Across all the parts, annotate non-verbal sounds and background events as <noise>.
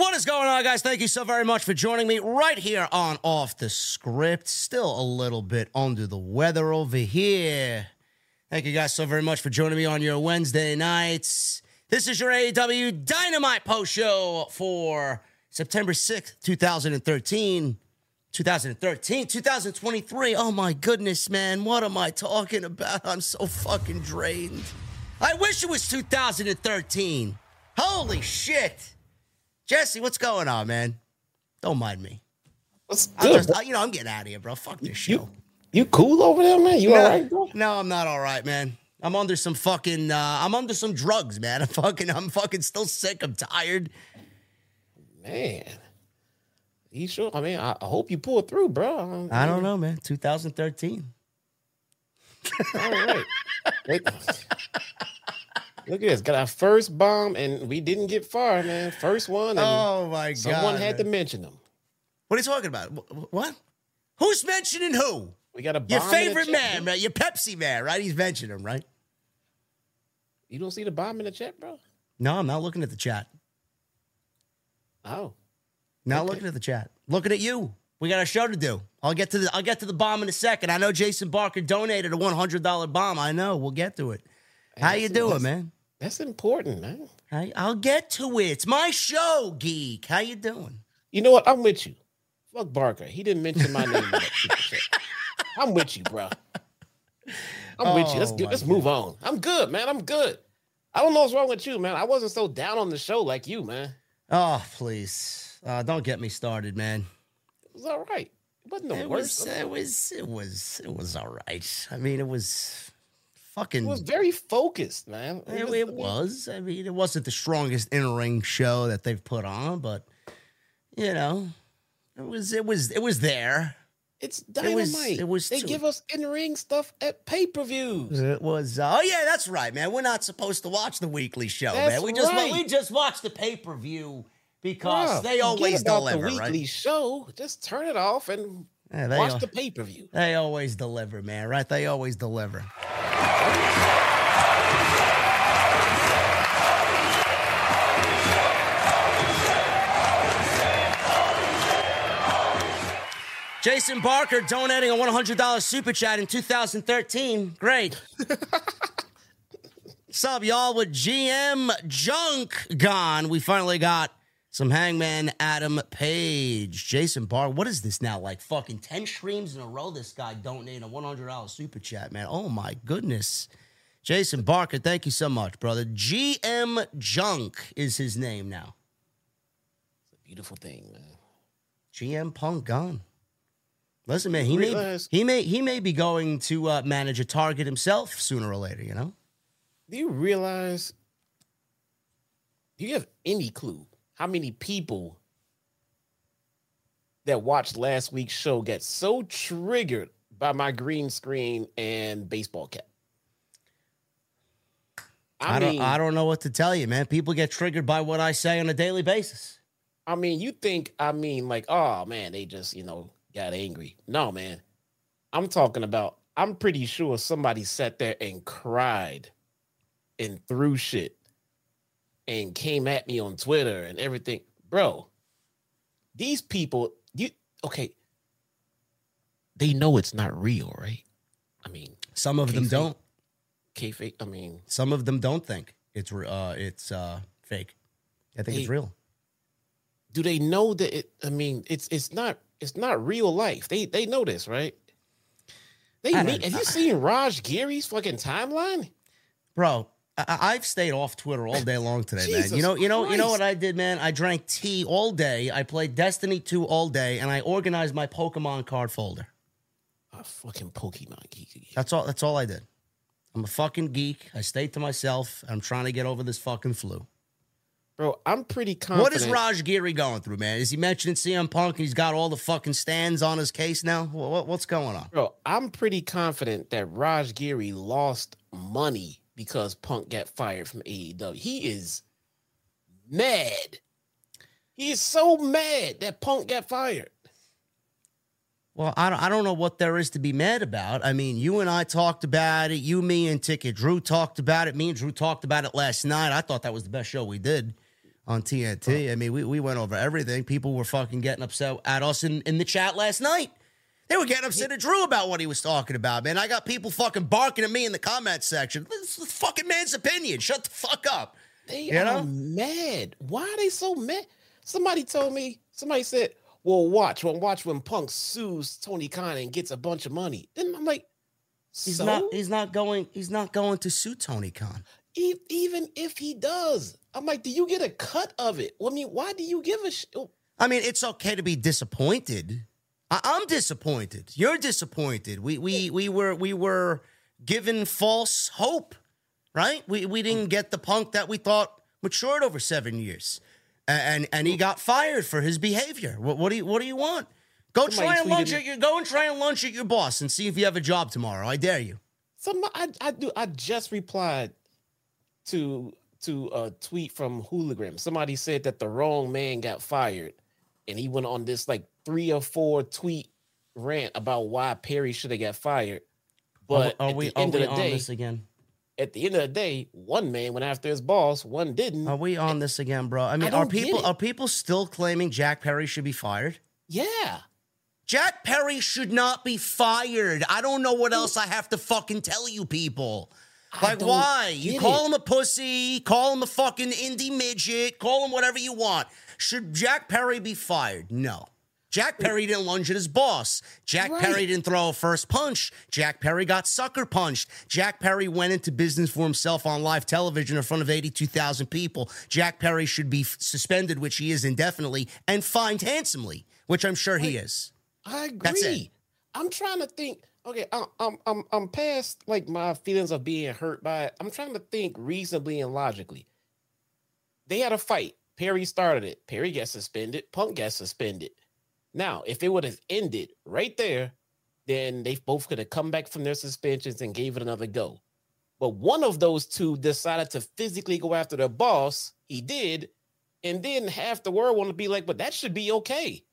What is going on, guys? Thank you so very much for joining me right here on Off the Script. Still a little bit under the weather over here. Thank you guys so very much for joining me on your Wednesday nights. This is your AEW Dynamite post show for September 6th, 2013. 2013, 2023. Oh my goodness, man. What am I talking about? I'm so fucking drained. I wish it was 2013. Holy shit. Jesse, what's going on, man? Don't mind me. What's good? just, bro? you know, I'm getting out of here, bro. Fuck this show. you you cool over there, man? You no, all right, bro? no, I'm not all right, man. I'm under some fucking. Uh, I'm under some drugs, man. <laughs> I'm fucking. I'm fucking still sick. I'm tired. Man, you sure? I mean, I, I hope you pull through, bro. I don't know, man. 2013. All right. <laughs> Wait. <laughs> Look at this. Got our first bomb, and we didn't get far, man. First one, Oh my god! someone had to mention them. What are you talking about? Wh- wh- What? Who's mentioning who? We got a bomb Your favorite man, right? Your Pepsi man, right? He's mentioning him, right? You don't see the bomb in the chat, bro? No, I'm not looking at the chat. Oh, Not Okay. looking at the chat. Looking at you. We got a show to do. I'll get to the I'll get to the bomb in a second. I know Jason Barker donated a one hundred dollar bomb. I know. We'll get to it. How you doing, that's- man? that's important, man. How, I'll get to it. It's my show, geek. How you doing? You know what? I'm with you. Fuck Barker. He didn't mention my name. in that super chat. I'm with you, bro. I'm with you. Let's Oh, get, let's move on. I'm good, man. I'm good. I don't know what's wrong with you, man. I wasn't so down on the show like you, man. Oh, please. Uh, don't get me started, man. It was all right. It wasn't the It worst. was, it was, it was, it was all right. I mean, it was fucking. It was very focused, man. It, was- it was. I mean, it wasn't the strongest in ring show that they've put on, but you know, it was. It was. It was there. It's It dynamite. was- it was they too- give us in ring stuff at pay per views. It was. Uh, oh yeah, that's right, man. We're not supposed to watch the weekly show, man. We just right. we just watch the pay per view because they always deliver, the weekly right? show. Just turn it off and yeah, they Watch al- the pay per view. They always deliver, man. Right? They always deliver. Jason Barker donating a $100 super chat in 2013. Great. <laughs> What's up, y'all? With GM Junk gone, we finally got some Hangman Adam Page. Jason Barker. What is this now? Like fucking 10 streams in a row, this guy donating a $100 super chat, man. Oh my goodness. Jason Barker, thank you so much, brother. GM Junk is his name now. It's a beautiful thing, man. GM Punk gone. Listen, man, he may he may he may be going to uh, manage a target himself sooner or later. You know, Do you realize? Do you have any clue how many people that watched last week's show got so triggered by my green screen and baseball cap? I, I, don't I don't know what to tell you, man. People get triggered by what I say on a daily basis. I mean, you think I mean like, oh man, they just you know got angry. No, man, I'm talking about. I'm pretty sure somebody sat there and cried and threw shit and came at me on Twitter and everything, bro. These people, you okay? They know it's not real, right? I mean, Some of them don't. Fake. I mean, Some of them don't think it's uh it's uh fake. I think it's real. do they know that it i mean it's it's not it's not real life they they know this right they meet, have you seen Raj Giri's fucking timeline Bro, I- I've stayed off Twitter all day long today, man. You know, you know, you know what I did, man? I drank tea all day. I played Destiny 2 all day, and I organized my Pokemon card folder. a fucking pokemon geek That's all. That's all I did. I'm a fucking geek. I stayed to myself. I'm trying to get over this fucking flu. bro i'm pretty confident What is Raj Giri going through, man? Is he mentioning CM Punk? He's got all the fucking stands on his case now. What, what- what's going on? bro i'm pretty confident that Raj Giri lost money because punk got fired from aew he is mad he is so mad that punk got fired Well, I don't, I don't know what there is to be mad about. I mean, you and I talked about it. You, me, and Ticket Drew talked about it. Me and Drew talked about it last night. I thought that was the best show we did on TNT. I mean, we, we went over everything. People were fucking getting upset at us in, in the chat last night. They were getting upset at Drew about what he was talking about, man. I got people fucking barking at me in the comment section. This is the fucking man's opinion. Shut the fuck up. They You are know? mad. Why are they so mad? Somebody told me, somebody said, well, watch, when watch when Punk sues Tony Khan and gets a bunch of money. Then I'm like, He's so not he's not going he's not going to sue Tony Khan. E- even if he does, I'm like, do you get a cut of it? Well, I mean, why do you give a shit? Oh. I mean, it's okay to be disappointed. I- I'm disappointed. You're disappointed. We we we were we were given false hope, right? We we didn't get the punk that we thought matured over seven years, and and he got fired for his behavior. What, what do you what do you want? Go Somebody try and lunch at your go and try and lunch at your boss and see if you have a job tomorrow. I dare you. Some I, I do. I just replied to to a tweet from Hooligram. Somebody said that the wrong man got fired, and he went on this like three or four tweet rant about why Perry should have got fired. But are at we the are end we of the on day, this again? at the end of the day, one man went after his boss, one didn't. Are we on this again, bro? I mean, don't are people are people still claiming Jack Perry should be fired? yeah. Jack Perry should not be fired. I don't know what else I have to fucking tell you people. Like, why? You call it. him a pussy, call him a fucking indie midget, call him whatever you want. Should Jack Perry be fired? No. Jack Perry didn't lunge at his boss. Jack Right. Perry didn't throw a first punch. Jack Perry got sucker punched. Jack Perry went into business for himself on live television in front of 82,000 people. Jack Perry should be f- suspended, which he is indefinitely, and fined handsomely, which I'm sure he is. I agree. I'm trying to think. Okay, I'm I'm I'm I'm past like my feelings of being hurt by it. I'm trying to think reasonably and logically. They had a fight. Perry started it. Perry gets suspended. Punk gets suspended. Now, if it would have ended right there, then they both could have come back from their suspensions and gave it another go. But one of those two decided to physically go after their boss. He did, and then half the world want to be like, "But that should be okay."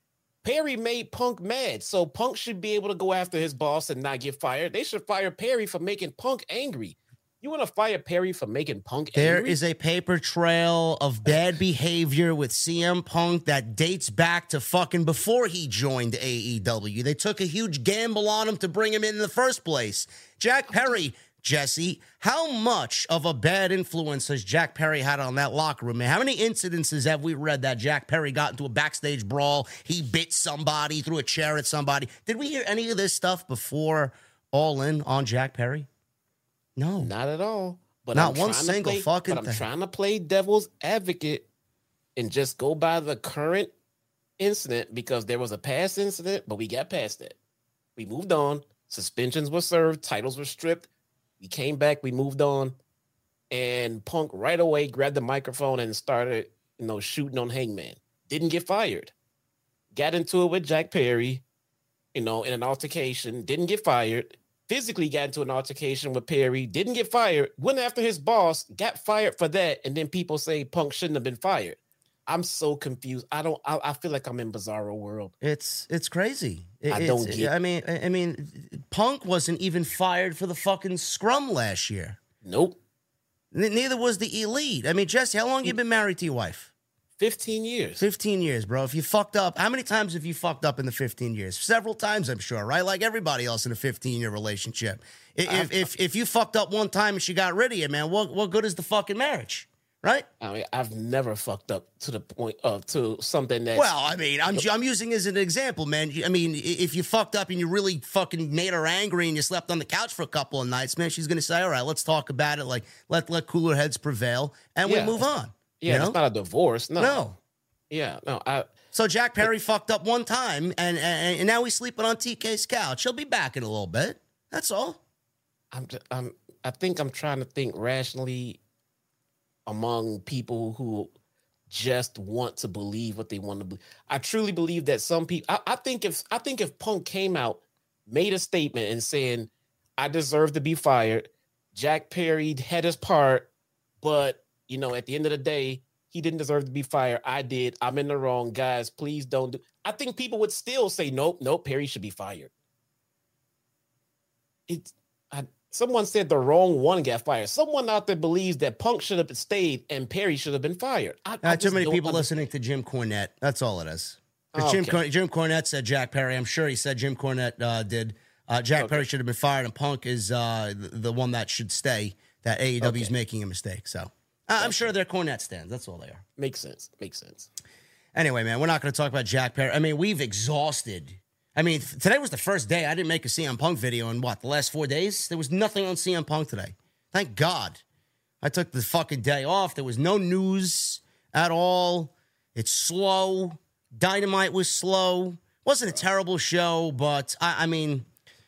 Perry made Punk mad, so Punk should be able to go after his boss and not get fired. They should fire Perry for making Punk angry. You want to fire Perry for making Punk There angry? is a paper trail of bad <laughs> behavior with CM Punk that dates back to fucking before he joined AEW. They took a huge gamble on him to bring him in in the first place. Jack Perry, Jesse, how much of a bad influence has Jack Perry had on that locker room? Man, how many incidences have we read that Jack Perry got into a backstage brawl? He bit somebody, threw a chair at somebody. Did we hear any of this stuff before All In on Jack Perry? No. Not at all. But Not I'm one single play- fucking But I'm thing. trying to play devil's advocate and just go by the current incident because there was a past incident, but we got past it. We moved on. Suspensions were served. Titles were stripped. We came back. We moved on. And Punk right away grabbed the microphone and started, you know, shooting on Hangman. Didn't get fired. Got into it with Jack Perry, you know, in an altercation. Didn't get fired physically got into an altercation with Perry, didn't get fired, went after his boss, got fired for that, and then people say Punk shouldn't have been fired. I'm so confused. I don't. I, I feel like I'm in Bizarro world. It's it's crazy. It- I don't get- I mean, I mean, Punk wasn't even fired for the fucking scrum last year. Nope. Neither was the elite. I mean, Jesse, how long you been married to your wife? 15 years. Fifteen years, bro. If you fucked up, how many times have you fucked up in the fifteen years? Several times, I'm sure, right? Like everybody else in a fifteen year relationship. If if if you fucked up one time and she got rid of you, man, what what good is the fucking marriage, right? I mean, I've never fucked up to the point of to something that. Well, I mean, I'm I'm using as an example, man. I mean, if you fucked up and you really fucking made her angry and you slept on the couch for a couple of nights, man, she's gonna say, "All right, let's talk about it. Like, let let cooler heads prevail, and we move on." Yeah, you it's not a divorce. No. no. Yeah, no. I. So Jack Perry fucked up one time, and, and and now he's sleeping on TK's couch. He'll be back in a little bit. That's all. I'm. I'm. I think I'm trying to think rationally among people who just want to believe what they want to believe. I truly believe that some people. I, I think if I think if Punk came out, made a statement and saying, "I deserve to be fired," Jack Perry had his part, but you know, at the end of the day, he didn't deserve to be fired. I did. I'm in the wrong, guys. Please don't do. I think people would still say, "Nope, nope, Perry should be fired." It's. I, someone said the wrong one got fired. Someone out there believes that Punk should have stayed and Perry should have been fired. I, I Uh, too many people under- listening to Jim Cornette. That's all it is. 'Cause Jim, Okay. Corn- Jim Cornette said Jack Perry. I'm sure he said Jim Cornette uh, did. Uh, Jack Okay. Perry should have been fired, and Punk is uh, the, the one that should stay. That AEW is Okay. making a mistake. So uh, I'm sure they're Cornette stands. That's all they are. Makes sense. Makes sense. Anyway, man, we're not going to talk about Jack Perry. I mean, we've exhausted. I mean, today was the first day I didn't make a CM Punk video in what the last four days. There was nothing on CM Punk today. Thank God. I took the fucking day off. There was no news at all. It's slow. Dynamite was slow. Wasn't a terrible show, but I, I mean,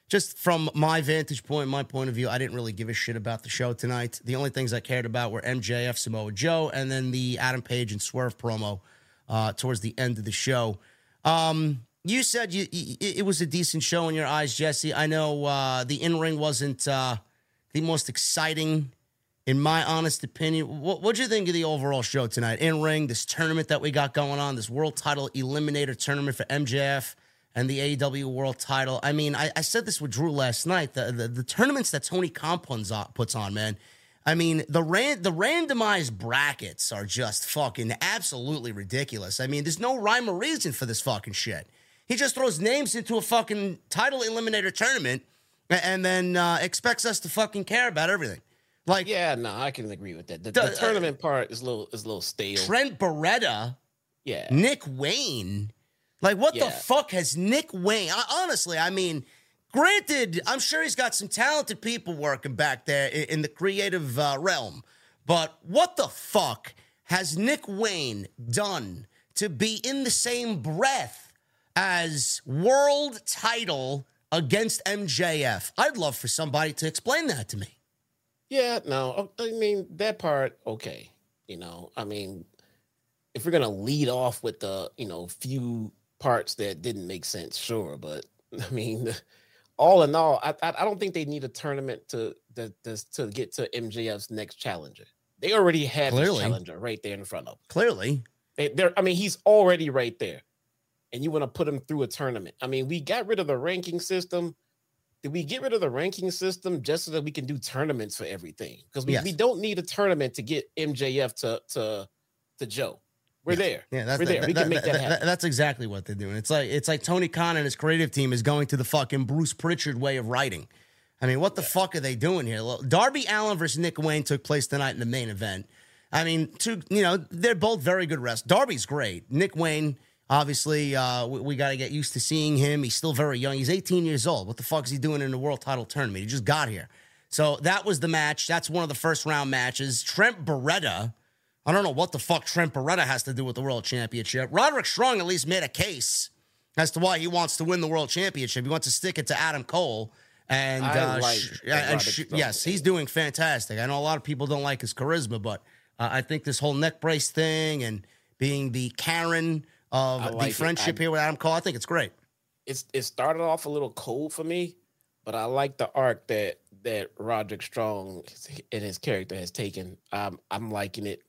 just from my vantage point, my point of view, I didn't really give a shit about the show tonight. The only things I cared about were MJF, Samoa Joe, and then the Adam Page and Swerve promo uh, towards the end of the show. Um, you said you, you, it was a decent show in your eyes, Jesse. I know uh, the in ring wasn't uh, the most exciting, in my honest opinion. What what'd you think of the overall show tonight? In ring, this tournament that we got going on, this world title eliminator tournament for MJF and the AEW world title. I mean, I, I said this with Drew last night. The, the the tournaments that Tony Khan puts on, puts on man. I mean, the ran the randomized brackets are just fucking absolutely ridiculous. I mean, there's no rhyme or reason for this fucking shit. He just throws names into a fucking title eliminator tournament and then uh, expects us to fucking care about everything. Like Yeah, no, I can agree with that. The, The- the tournament part is a little is a little stale. Trent Beretta, yeah, Nick Wayne. Like, what the fuck has Nick Wayne? I, honestly, I mean, granted, I'm sure he's got some talented people working back there in, in the creative uh, realm, but what the fuck has Nick Wayne done to be in the same breath as world title against MJF? I'd love for somebody to explain that to me. yeah. No, I mean that part. Okay, you know, I mean, if we're gonna lead off with the you know few parts that didn't make sense, sure, but <laughs> I mean, all in all, I I, I don't think they need a tournament to to to, to get to MJF's next challenger. They already his Clearly. challenger right there in front of them. Clearly. They, they're, I mean, he's already right there, and you want to put him through a tournament. I mean, we got rid of the ranking system. did we get rid of the ranking system just so that we can do tournaments for everything? Because we, Yes. we don't need a tournament to get MJF to to to Joe. We're there. Yeah, that's We're there. We can make that happen. That's exactly what they're doing. It's like it's like Tony Khan and his creative team is going to the fucking Bruce Pritchard way of writing. I mean, what the fuck are they doing here? Darby Allin versus Nick Wayne took place tonight in the main event. I mean, two, you know, they're both very good wrestlers. Darby's great. Nick Wayne, obviously, uh, we, we got to get used to seeing him. He's still very young. He's 18 years old. What the fuck is he doing in the world title tournament? He just got here. So that was the match. That's one of the first round matches. Trent Beretta. I don't know what the fuck Trent Beretta has to do with the world championship. Roderick Strong at least made a case as to why he wants to win the world championship. He wants to stick it to Adam Cole. And, uh, like sh- and sh- yes, he's doing fantastic. I know a lot of people don't like his charisma, but uh, I think this whole neck brace thing and being the Karen of I the friendship I- here with Adam Cole, I think it's great. it's it started off a little cold for me, but I like the arc that that Roderick Strong and his character has taken. Um, I'm liking it.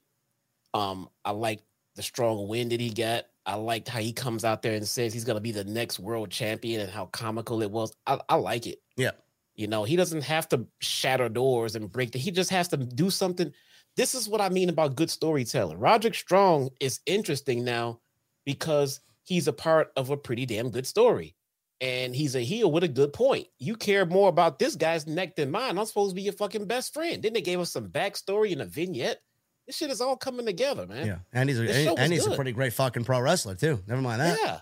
Um, I like the strong win that he got. I liked how he comes out there and says he's gonna be the next world champion and how comical it was. I, I like it. Yeah. You know, he doesn't have to shatter doors and break the. He just has to do something. This is what I mean about good storytelling. Roderick Strong is interesting now because he's a part of a pretty damn good story. And he's a heel with a good point. You care more about this guy's neck than mine. I'm supposed to be your fucking best friend. Then they gave us some backstory and a vignette. This shit is all coming together, man. Yeah. And he's, a, and, he's a pretty great fucking pro wrestler, too. Never mind that. Yeah.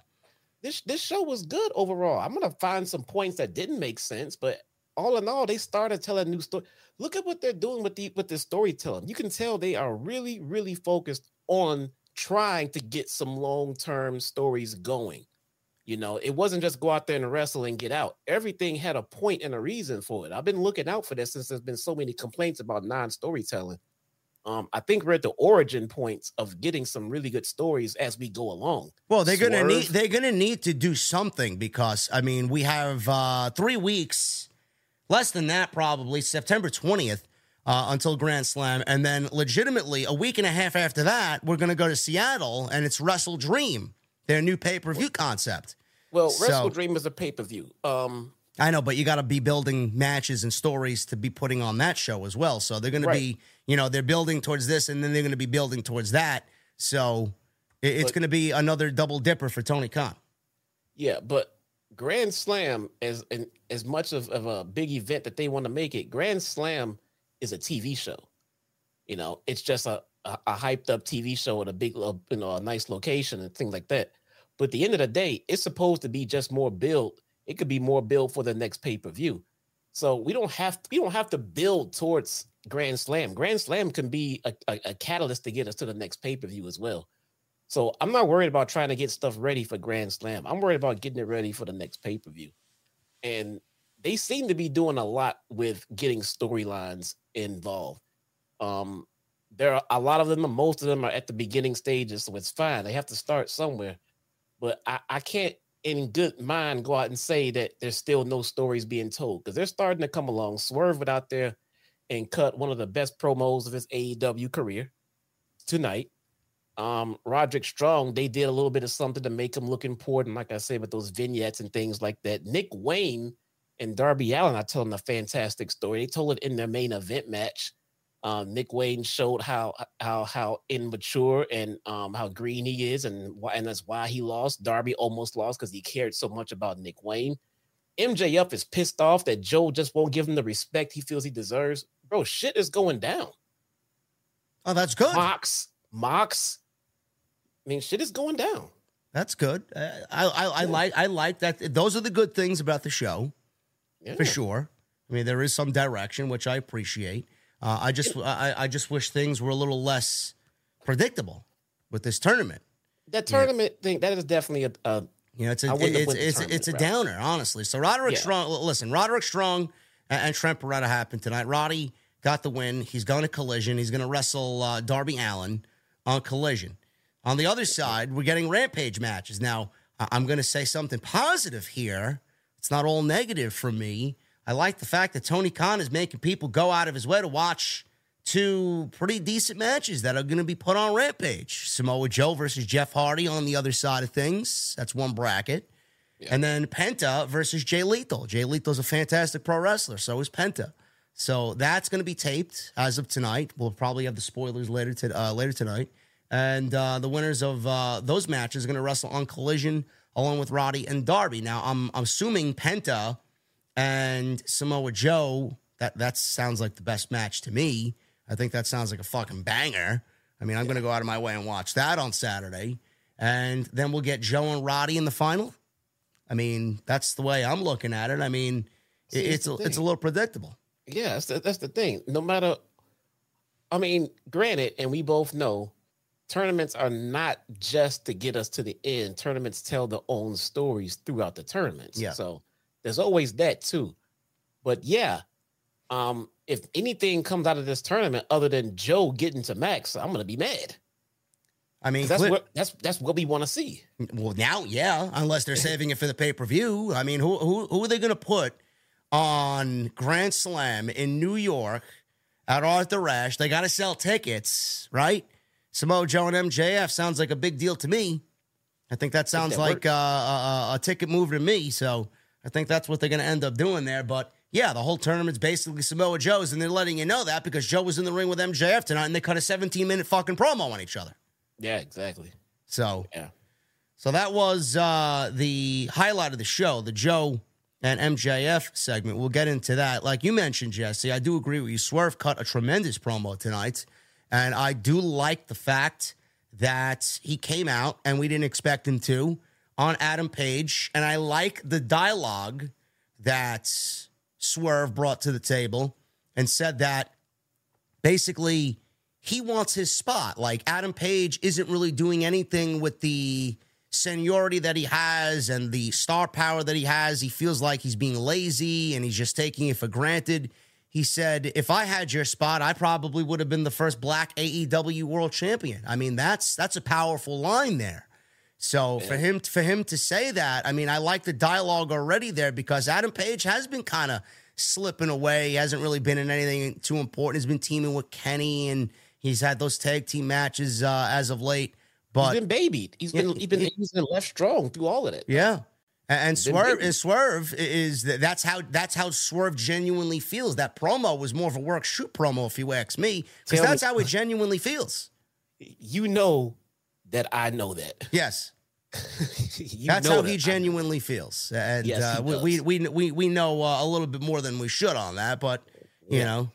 This this show was good overall. I'm gonna find some points that didn't make sense, but all in all, they started telling new story. Look at what they're doing with the with the storytelling. You can tell they are really, really focused on trying to get some long-term stories going. You know, it wasn't just go out there and wrestle and get out. Everything had a point and a reason for it. I've been looking out for this since there's been so many complaints about non-storytelling. Um, I think we're at the origin points of getting some really good stories as we go along. Well, they're gonna need they're gonna need to do something because I mean we have uh, three weeks, less than that probably September twentieth uh, until Grand Slam, and then legitimately a week and a half after that we're gonna go to Seattle and it's Wrestle Dream, their new pay per view concept. Well, So- Wrestle Dream is a pay per view. Um, I know, but you got to be building matches and stories to be putting on that show as well. So they're going to be, you know, they're building towards this, and then they're going to be building towards that. So it- it's going to be another double dipper for Tony Khan. yeah, but Grand Slam, as as much of, of a big event that they want to make it, Grand Slam is a TV show. You know, it's just a, a, a hyped up TV show at a big, you know, a nice location and things like that. But at the end of the day, it's supposed to be just more build. It could be more build for the next pay per view. So we don't have we don't have to build towards Grand Slam. Grand Slam can be a, a, a catalyst to get us to the next pay per view as well. So I'm not worried about trying to get stuff ready for Grand Slam. I'm worried about getting it ready for the next pay per view. And they seem to be doing a lot with getting storylines involved. Um, there are a lot of them, most of them are at the beginning stages, so it's fine. They have to start somewhere. But I, I can't, in good mind, go out and say that there's still no stories being told because they're starting to come along. Swerve went out there and cut one of the best promos of his AEW career tonight. Um, Roderick Strong, they did a little bit of something to make him look important, like I said, with those vignettes and things like that. Nick Wayne and Darby Allin are telling a fantastic story. They told it in their main event match. Um, Nick Wayne showed how how how immature and um, how green he is, and why and that's why he lost. Darby almost lost because he cared so much about Nick Wayne. MJF is pissed off that Joe just won't give him the respect he feels he deserves. Bro, shit is going down. Oh, that's good. Mox, Mox. I mean, shit is going down. That's good. Uh, I, I, I like I like that. Those are the good things about the show Yeah. for sure. I mean, there is some direction, which I appreciate. Uh, I just I, I just wish things were a little less predictable with this tournament. That tournament thing, that is definitely a, a You know, it's a, it's it's, it's a route. downer, honestly. So Roderick Yeah. Strong, listen, Roderick Strong and, and Trent Beretta happened tonight. Roddy got the win. He's going to Collision. He's going to wrestle uh, Darby Allin on Collision. On the other side, we're getting Rampage matches. Now, I'm going to say something positive here. It's not all negative for me. I like the fact that Tony Khan is making people go out of his way to watch two pretty decent matches that are going to be put on Rampage. Samoa Joe versus Jeff Hardy on the other side of things. That's one bracket. Yeah. And then Penta versus Jay Lethal. Jay Lethal's a fantastic pro wrestler. So is Penta. So that's going to be taped as of tonight. We'll probably have the spoilers later to, uh, later tonight. And uh, the winners of uh, those matches are going to wrestle on Collision along with Roddy and Darby. Now I'm, I'm assuming Penta and Samoa Joe. That that sounds like the best match to me. I think that sounds like a fucking banger. I mean, I'm going to go out of my way and watch that on Saturday. And then we'll get Joe and Roddy in the final. I mean, that's the way I'm looking at it. I mean, See, it's a, it's a little predictable. Yeah, that's the, that's the thing. No matter, I mean, granted, and we both know tournaments are not just to get us to the end. Tournaments tell their own stories throughout the tournaments. Yeah. So there's always that too. But yeah, um, if anything comes out of this tournament other than Joe getting to Max, I'm gonna be mad. I mean, that's what that's that's what we want to see. Well, now, yeah, unless they're saving it for the pay per view. I mean, who who who are they going to put on Grand Slam in New York at Arthur Ashe? They got to sell tickets, right? Samoa Joe and MJF sounds like a big deal to me. I think that sounds that like uh, a, a, ticket move to me. So I think that's what they're going to end up doing there. But yeah, the whole tournament's basically Samoa Joe's, and they're letting you know that because Joe was in the ring with MJF tonight, and they cut a 17 minute fucking promo on each other. Yeah, exactly. So yeah, so that was uh, the highlight of the show, the Joe and MJF segment. We'll get into that. Like you mentioned, Jesse, I do agree with you. Swerve cut a tremendous promo tonight, and I do like the fact that he came out and we didn't expect him to on Adam Page, and I like the dialogue that Swerve brought to the table and said that basically he wants his spot. Like Adam Page isn't really doing anything with the seniority that he has and the star power that he has. He feels like he's being lazy and he's just taking it for granted. He said, "If I had your spot, I probably would have been the first black AEW world champion." I mean, that's that's a powerful line there. So yeah. for him for him to say that, I mean, I like the dialogue already there because Adam Page has been kind of slipping away. He hasn't really been in anything too important. He's been teaming with Kenny and He's had those tag team matches uh, as of late, but he's been babied. He's been he's been he's been left strong through all of it. Yeah. And, and Swerve and Swerve is that's how that's how Swerve genuinely feels. That promo was more of a work shoot promo, if you ask me, because that's me, how it <laughs> genuinely feels. You know that I know that. Yes, <laughs> that's how that. he genuinely feels, and yes, uh, we, we we we know uh, a little bit more than we should on that, but you yeah. know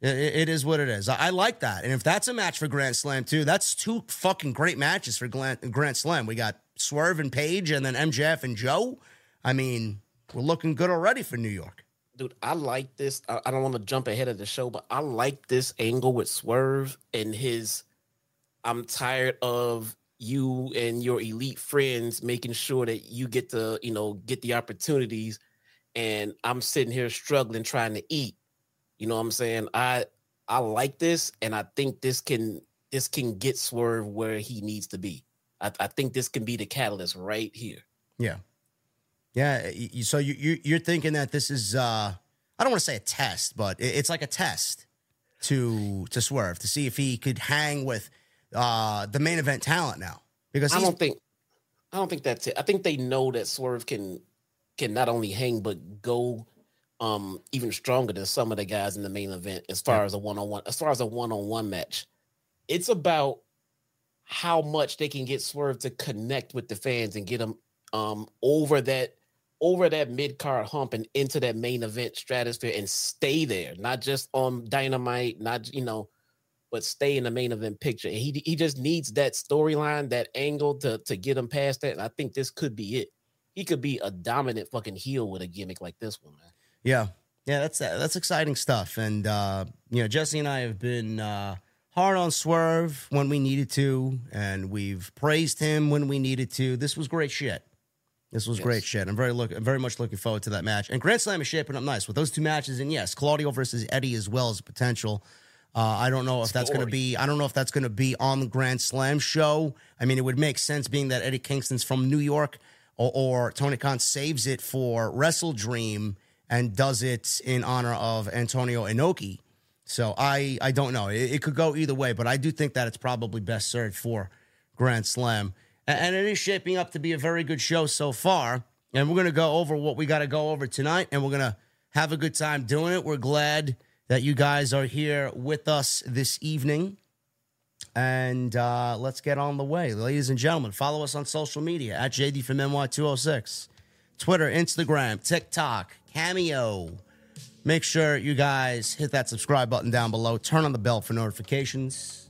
it, it is what it is. I, I, like that. And if that's a match for Grand Slam too, that's two fucking great matches for Grand, Grand Slam. We got Swerve and Page, and then MJF and Joe. I mean, we're looking good already for New York. Dude, I like this. I, I don't want to jump ahead of the show, but I like this angle with Swerve and his. I'm tired of you and your elite friends making sure that you get the, you know, get the opportunities, and I'm sitting here struggling trying to eat you know what I'm saying? I I like this, and I think this can this can get Swerve where he needs to be. I, I think this can be the catalyst right here. Yeah, yeah. So you, you you're thinking that this is uh I don't want to say a test, but it's like a test to to Swerve to see if he could hang with uh the main event talent now. Because I don't think I don't think that's it. I think they know that Swerve can can not only hang but go um even stronger than some of the guys in the main event as far yeah. as a one-on-one as far as a one-on-one match it's about how much they can get swerve to connect with the fans and get them um over that over that mid-card hump and into that main event stratosphere and stay there not just on dynamite not you know but stay in the main event picture and he he just needs that storyline that angle to to get him past that and i think this could be it he could be a dominant fucking heel with a gimmick like this one man yeah, yeah, that's that's exciting stuff. And uh, you know, Jesse and I have been uh, hard on Swerve when we needed to, and we've praised him when we needed to. This was great shit. This was yes. great shit. I'm very look, I'm very much looking forward to that match. And Grand Slam is shaping up nice with those two matches. And yes, Claudio versus Eddie as well as potential. Uh, I don't know if Story. that's going to be. I don't know if that's going to be on the Grand Slam show. I mean, it would make sense being that Eddie Kingston's from New York, or, or Tony Khan saves it for Wrestle Dream and does it in honor of Antonio Inoki. So I I don't know. It, it, could go either way, but I do think that it's probably best served for Grand Slam. And, and it is shaping up to be a very good show so far. and we're going to go over what we got to go over tonight, and we're going to have a good time doing it. We're glad that you guys are here with us this evening. And uh, let's get on the way. Ladies and gentlemen, follow us on social media at JD from NY206. Twitter, Instagram, TikTok, Cameo. Make sure you guys hit that subscribe button down below. Turn on the bell for notifications.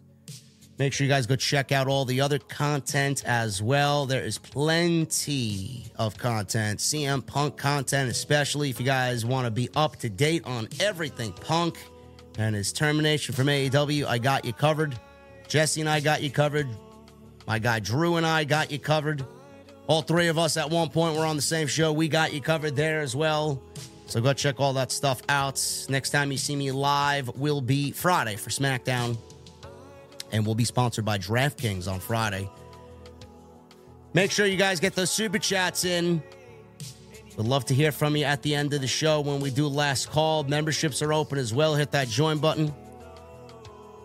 Make sure you guys go check out all the other content as well. There is plenty of content, CM Punk content, especially if you guys want to be up to date on everything Punk and his termination from AEW. I got you covered. Jesse and I got you covered. My guy Drew and I got you covered. All three of us at one point were on the same show. We got you covered there as well. So go check all that stuff out. Next time you see me live will be Friday for SmackDown. And we'll be sponsored by DraftKings on Friday. Make sure you guys get those super chats in. Would love to hear from you at the end of the show when we do last call. Memberships are open as well. Hit that join button.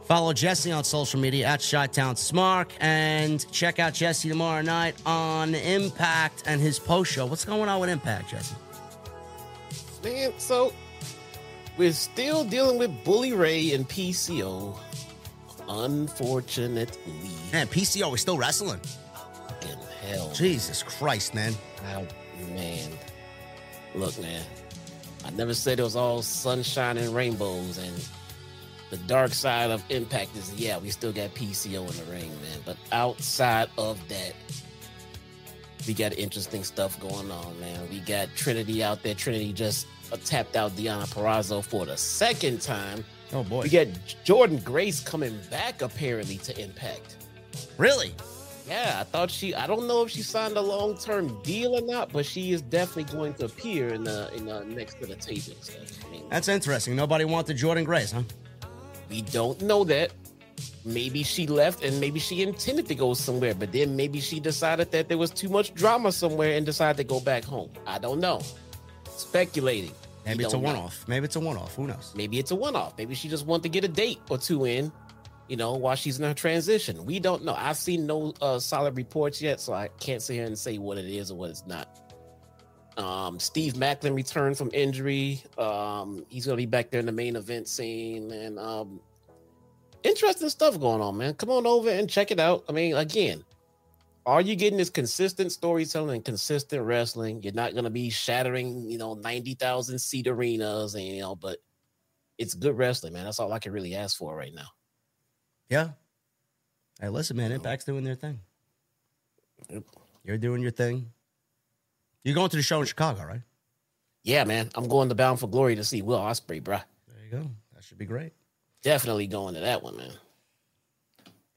Follow Jesse on social media at Chi-Town Smark and check out Jesse tomorrow night on Impact and his post show. What's going on with Impact, Jesse? Man, so we're still dealing with Bully Ray and PCO. Unfortunately. Man, PCO is still wrestling. In hell. Jesus Christ, man. Oh, man. Look, man. I never said it was all sunshine and rainbows and the dark side of impact is yeah, we still got PCO in the ring, man. But outside of that, we got interesting stuff going on, man. We got Trinity out there. Trinity just tapped out Deonna Purrazzo for the second time. Oh boy. We got Jordynne Grace coming back apparently to Impact. Really? Yeah, I thought she. I don't know if she signed a long term deal or not, but she is definitely going to appear in the in the next to the taping. So, I mean, That's interesting. Nobody wanted Jordynne Grace, huh? We don't know that. Maybe she left and maybe she intended to go somewhere, but then maybe she decided that there was too much drama somewhere and decided to go back home. I don't know. Speculating. Maybe it's a one off. Maybe it's a one off. Who knows? Maybe it's a one off. Maybe she just wanted to get a date or two in, you know, while she's in her transition. We don't know. I've seen no uh, solid reports yet, so I can't sit here and say what it is or what it's not. Um, Steve Maclin returned from injury. Um, he's gonna be back there in the main event scene, and um, interesting stuff going on, man. Come on over and check it out. I mean, again, are you getting this consistent storytelling and consistent wrestling? You're not gonna be shattering, you know, ninety thousand seat arenas, and you know, but it's good wrestling, man. That's all I can really ask for right now. Yeah. Hey, listen, man. Impact's doing their thing. Yep. You're doing your thing. You're going to the show in Chicago, right? Yeah, man. I'm going to Bound for Glory to see Will Ospreay, bro. There you go. That should be great. Definitely going to that one, man.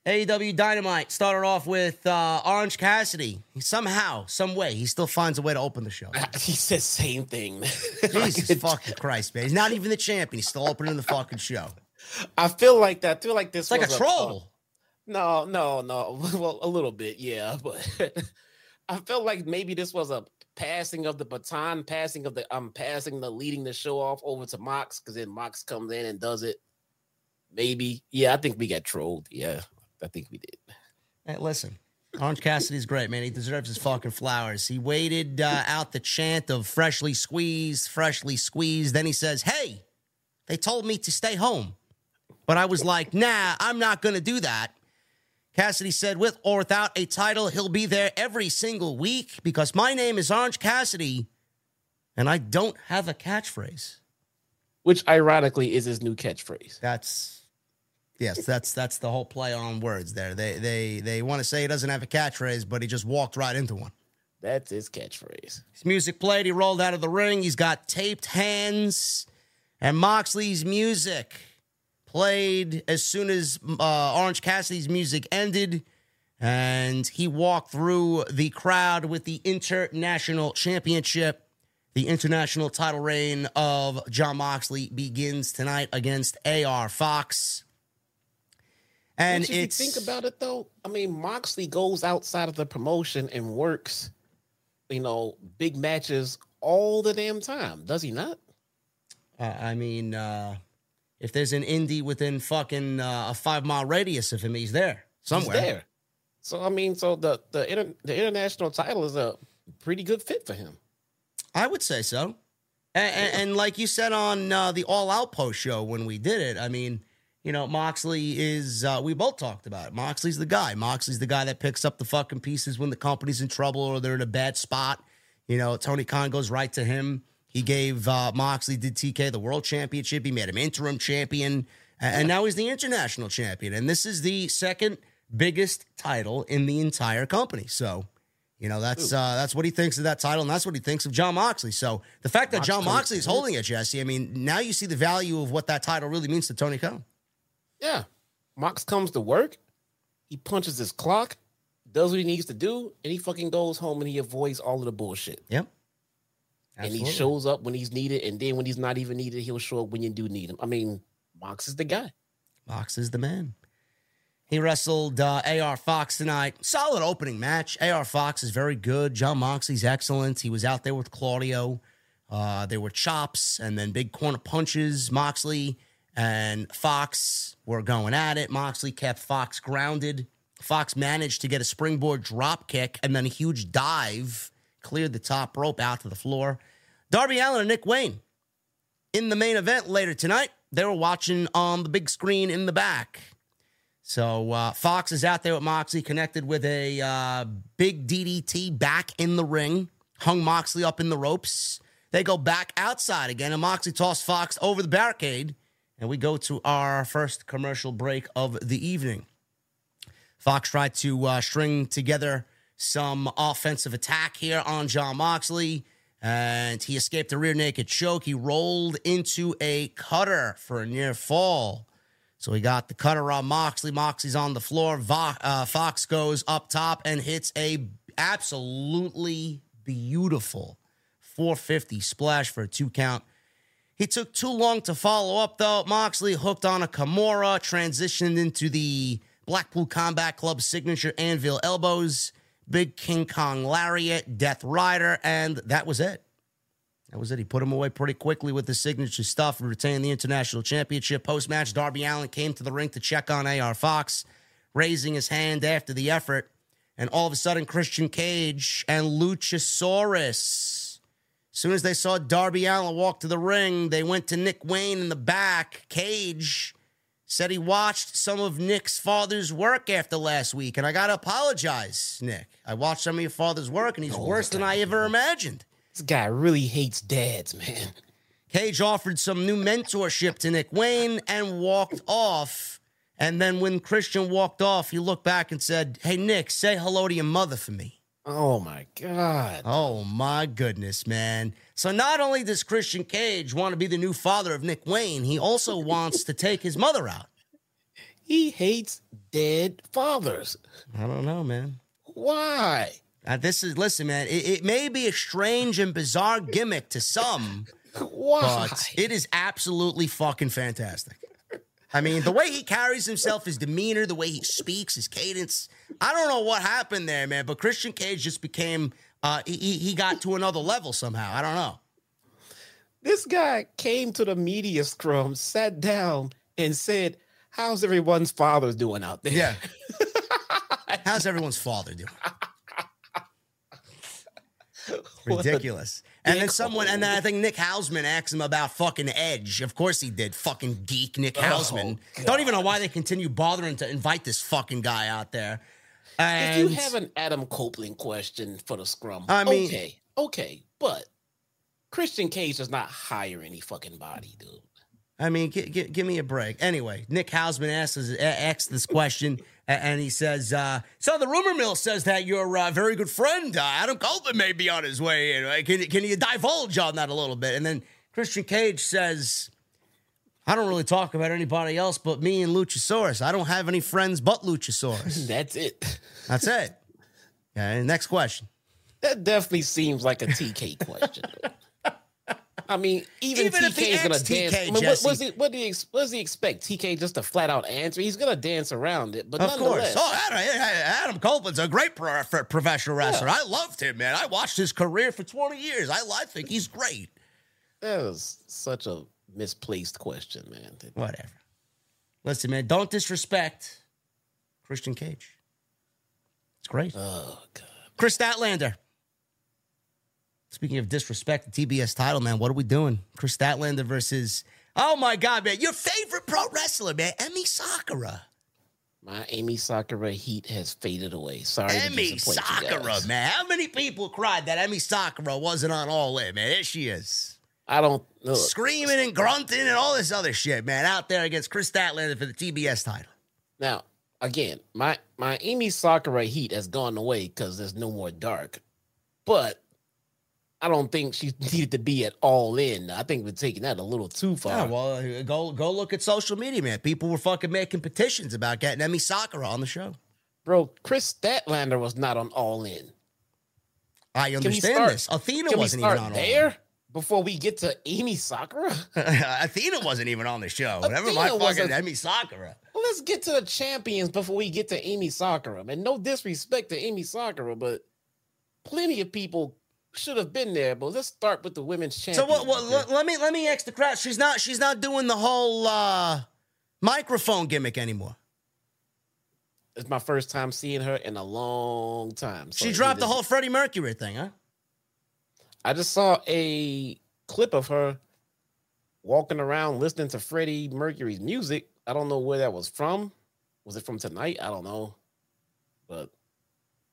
AEW Dynamite started off with uh, Orange Cassidy. Somehow, some way, he still finds a way to open the show. <laughs> He says same thing, man. <laughs> Jesus fucking Christ, man. He's not even the champion. He's still opening the fucking show. I feel like that. I feel like this It's like a troll. no, no, no. <laughs> Well, a little bit, yeah. But I felt like maybe this was a passing of the baton, passing of the I'm passing the leading the show off over to Mox, because then Mox comes in and does it. Maybe. Yeah, I think we got trolled. Yeah, I think we did. Hey, listen, Orange Cassidy's great, man. He deserves his fucking flowers. He waited uh, out the chant of freshly squeezed, freshly squeezed. Then he says, Hey, they told me to stay home. But I was like, Nah, I'm not going to do that. Cassidy said, with or without a title, he'll be there every single week because my name is Orange Cassidy and I don't have a catchphrase. Which ironically is his new catchphrase. That's yes, that's that's the whole play on words there. They they they want to say he doesn't have a catchphrase, but he just walked right into one. That's his catchphrase. His music played, he rolled out of the ring. He's got taped hands, and Moxley's music played as soon as uh, Orange Cassidy's music ended, and he walked through the crowd with the International Championship. The international title reign of Jon Moxley begins tonight against AR Fox. And if it's you think about it though, I mean, Moxley goes outside of the promotion and works, you know, big matches all the damn time, does he not? Uh, I mean, uh, if there's an indie within fucking uh, a five mile radius of him, he's there somewhere. He's there. So I mean, so the the inter, the international title is a pretty good fit for him. I would say so. And, and, and like you said on uh, the All Out post show when we did it, I mean, you know, Moxley is, uh, we both talked about it. Moxley's the guy. Moxley's the guy that picks up the fucking pieces when the company's in trouble or they're in a bad spot. You know, Tony Khan goes right to him. He gave uh, Moxley, did TK the world championship. He made him interim champion. And now he's the international champion. And this is the second biggest title in the entire company. So, you know, that's uh, that's what he thinks of that title, and that's what he thinks of Jon Moxley. So the fact that Jon Moxley is holding it, Jesse, I mean, now you see the value of what that title really means to Tony Khan. Yeah. Mox comes to work, he punches his clock, does what he needs to do, and he fucking goes home and he avoids all of the bullshit. Yep. And he shows up when he's needed, and then when he's not even needed, he'll show up when you do need him. I mean, Mox is the guy. Mox is the man. He wrestled uh, AR Fox tonight. Solid opening match. AR Fox is very good. Jon Moxley's excellent. He was out there with Claudio. Uh, there were chops and then big corner punches. Moxley and Fox were going at it. Moxley kept Fox grounded. Fox managed to get a springboard drop kick and then a huge dive, cleared the top rope out to the floor. Darby Allin and Nick Wayne in the main event later tonight. They were watching on the big screen in the back. So uh, Fox is out there with Moxley, connected with a uh, big DDT back in the ring, hung Moxley up in the ropes. They go back outside again, and Moxley tossed Fox over the barricade. And we go to our first commercial break of the evening. Fox tried to uh, string together some offensive attack here on Jon Moxley, and he escaped a rear naked choke. He rolled into a cutter for a near fall. So he got the cutter on Moxley. Moxley's on the floor. Vo- uh, Fox goes up top and hits a absolutely beautiful 450 splash for a two count. He took too long to follow up, though. Moxley hooked on a Kimura, transitioned into the Blackpool Combat Club signature anvil elbows, big King Kong lariat, Death Rider, and that was it. That was it. He put him away pretty quickly with the signature stuff and retained the international championship. Post match, Darby Allin came to the ring to check on AR Fox, raising his hand after the effort. And all of a sudden, Christian Cage and Luchasaurus. As soon as they saw Darby Allin walk to the ring, they went to Nick Wayne in the back. Cage said he watched some of Nick's father's work after last week. And I got to apologize, Nick. I watched some of your father's work, and he's Oh, worse than I ever imagined. This guy really hates dads, man. Cage offered some new mentorship to Nick Wayne and walked off. And then when Christian walked off, he looked back and said, Hey, Nick, say hello to your mother for me. Oh my god. Oh my goodness, man. So not only does Christian Cage want to be the new father of Nick Wayne, he also <laughs> wants to take his mother out. He hates dead fathers. I don't know, man. Why? This is listen, man. It, it may be a strange and bizarre gimmick to some, Why? but it is absolutely fucking fantastic. I mean, the way he carries himself, his demeanor, the way he speaks, his cadence. I don't know what happened there, man, but Christian Cage just became, uh, he, he got to another level somehow. I don't know. This guy came to the media scrum, sat down, and said, How's everyone's fathers doing out there? Yeah. <laughs> How's everyone's father doing? <laughs> Ridiculous. And then someone, and then I think Nick Hausman asked him about fucking Edge. Of course he did. Fucking geek Nick Hausman. Don't even know why they continue bothering to invite this fucking guy out there. If you have an Adam Copeland question for the scrum, I mean- okay, okay, but Christian Cage does not hire any fucking body, dude. I mean, gi- gi- give me a break. Anyway, Nick Hausman asks, asks this question, and he says, uh, "So the rumor mill says that your uh, very good friend uh, Adam Copeland may be on his way in. Can can you divulge on that a little bit?" And then Christian Cage says, "I don't really talk about anybody else but me and Luchasaurus. I don't have any friends but Luchasaurus. <laughs> That's it. That's it." Yeah. Next question. That definitely seems like a TK question. I mean, even, Even if TK is gonna TK, dance. I mean, what, what's he, what, do ex- what does he expect? TK just to flat out answer? He's gonna dance around it, but Of course. Oh, Adam, Adam Copeland's a great pro- pro- professional wrestler. I loved him, man. I watched his career for 20 years. I, I think he's great. that was such a misplaced question, man. Whatever. Listen, man, don't disrespect Christian Cage. It's great. Oh god, Kris Statlander. Speaking of disrespect, the TBS title, man, what are we doing? Kris Statlander versus, oh my God, man, your favorite pro wrestler, man, Emi Sakura. My Emi Sakura heat has faded away. Sorry, you Sakura, man. How many people cried that Emi Sakura wasn't on All In, man? There she is. I don't know. Screaming and grunting and all this other shit, man, out there against Kris Statlander for the TBS title. Now, again, my my Emi Sakura heat has gone away because there's no more dark. But I don't think she <laughs> needed to be at all in. I think we're taking that a little too far. Yeah, well, uh, go go look at social media, man. People were fucking making petitions about getting Emi Sakura on the show. Bro, Kris Statlander was not on all in. I understand this. Athena wasn't even on there All before we get to Emi Sakura? <laughs> Athena wasn't even on the show. Never mind Athena fucking wasn't- Emi Sakura. Let's get to the champions before we get to Emi Sakura. And no disrespect to Emi Sakura, but plenty of people should have been there. But let's start with the women's champion. So what? what let, let me let me ask the crowd. She's not she's not doing the whole uh, microphone gimmick anymore. It's my first time seeing her in a long time. So She dropped the whole Freddie Mercury thing, huh? I just saw a clip of her walking around listening to Freddie Mercury's music. I don't know where that was from. Was it from tonight? I don't know. But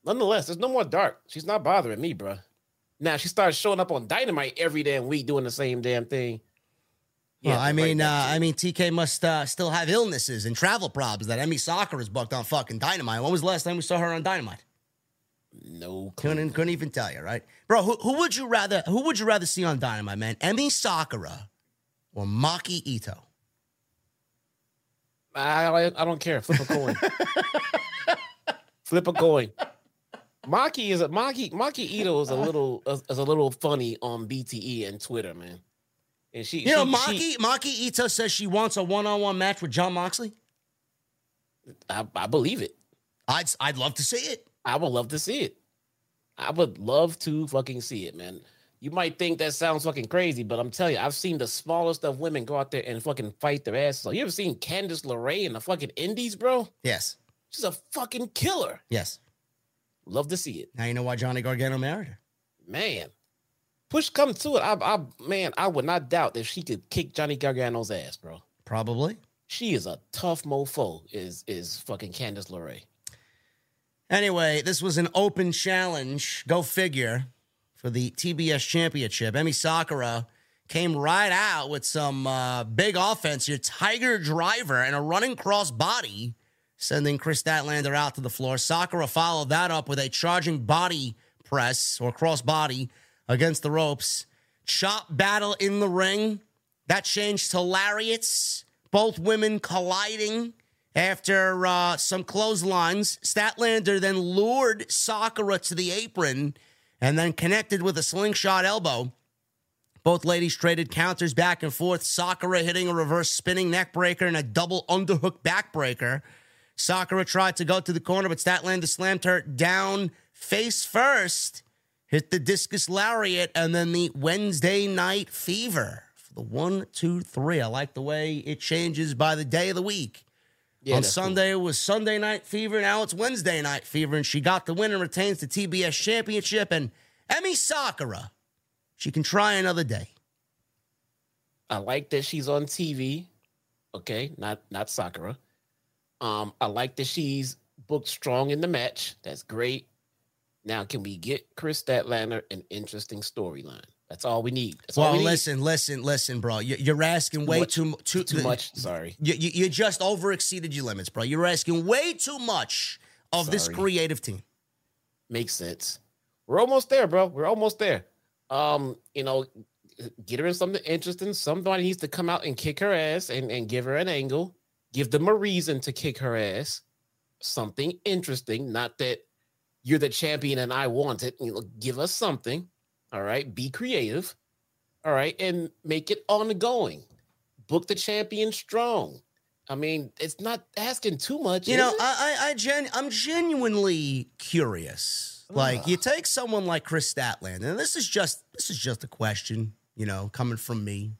nonetheless, there's no more dark. She's not bothering me, bro. Now she starts showing up on Dynamite every damn week doing the same damn thing. well, Yeah, I mean, uh, I mean, TK must uh, still have illnesses and travel problems that Emi Sakura's booked on fucking Dynamite. When was the last time we saw her on Dynamite? No clue. Couldn't couldn't even tell you, right, bro? Who, who would you rather who would you rather see on Dynamite, man? Emi Sakura or Maki Itoh? I, I I don't care. Flip a coin. <laughs> Flip a coin. Maki is a Maki Maki Itoh is a little is, is a little funny on BTE and Twitter, man. And she, You know, she- Maki she- Maki Itoh says she wants a one on one match with Jon Moxley. I, I believe it. I'd I'd love to see it. I would love to see it. I would love to fucking see it, man. You might think that sounds fucking crazy, but I'm telling you, I've seen the smallest of women go out there and fucking fight their asses off. You ever seen Candice LeRae in the fucking Indies, bro? Yes, She's a fucking killer. yes. Love to see it. Now you know why Johnny Gargano married her. man. Push come to it. I, I, man, I would not doubt that she could kick Johnny Gargano's ass, bro. Probably. She is a tough mofo. Is is fucking Candice LeRae? Anyway, this was an open challenge. Go figure for the TBS championship. Emi Sakura came right out with some uh, big offense here. Tiger driver and a running cross body, sending Kris Statlander out to the floor. Sakura followed that up with a charging body press or cross body against the ropes. Chop battle in the ring. That changed to lariats. Both women colliding after uh, some clotheslines. Statlander then lured Sakura to the apron and then connected with a slingshot elbow. Both ladies traded counters back and forth. Sakura hitting a reverse spinning neck breaker and a double underhook backbreaker. Sakura tried to go to the corner, but Statlander slammed her down face first, hit the discus lariat, and then the Wednesday night fever for the one, two, three. I like the way it changes by the day of the week. Yeah, On that's cool. Sunday, it was Sunday Night Fever. Now it's Wednesday Night Fever, and she got the win and retains the TBS championship. And Emi Sakura, she can try another day. I like that she's on TV. Okay, not not Sakura. Um, I like that she's booked strong in the match. That's great. Now, can we get Kris Statlander an interesting storyline? That's all we need. That's all Well, we need. listen, listen, listen, bro. You- You're asking way much- too too Too much. Sorry. You, you, you just over exceeded your limits, bro. You're asking way too much of this creative team. Makes sense. We're almost there, bro. We're almost there. Um, you know, get her in something interesting. Somebody needs to come out and kick her ass and, and give her an angle. Give them a reason to kick her ass. Something interesting. Not that you're the champion and I want it. You know, give us something. All right. Be creative. All right. And make it ongoing. Book the champion strong. I mean, it's not asking too much. You know, it? I, I, I gen, I'm genuinely curious. Like, you take someone like Kris Statlander, and this is just this is just a question, you know, coming from me.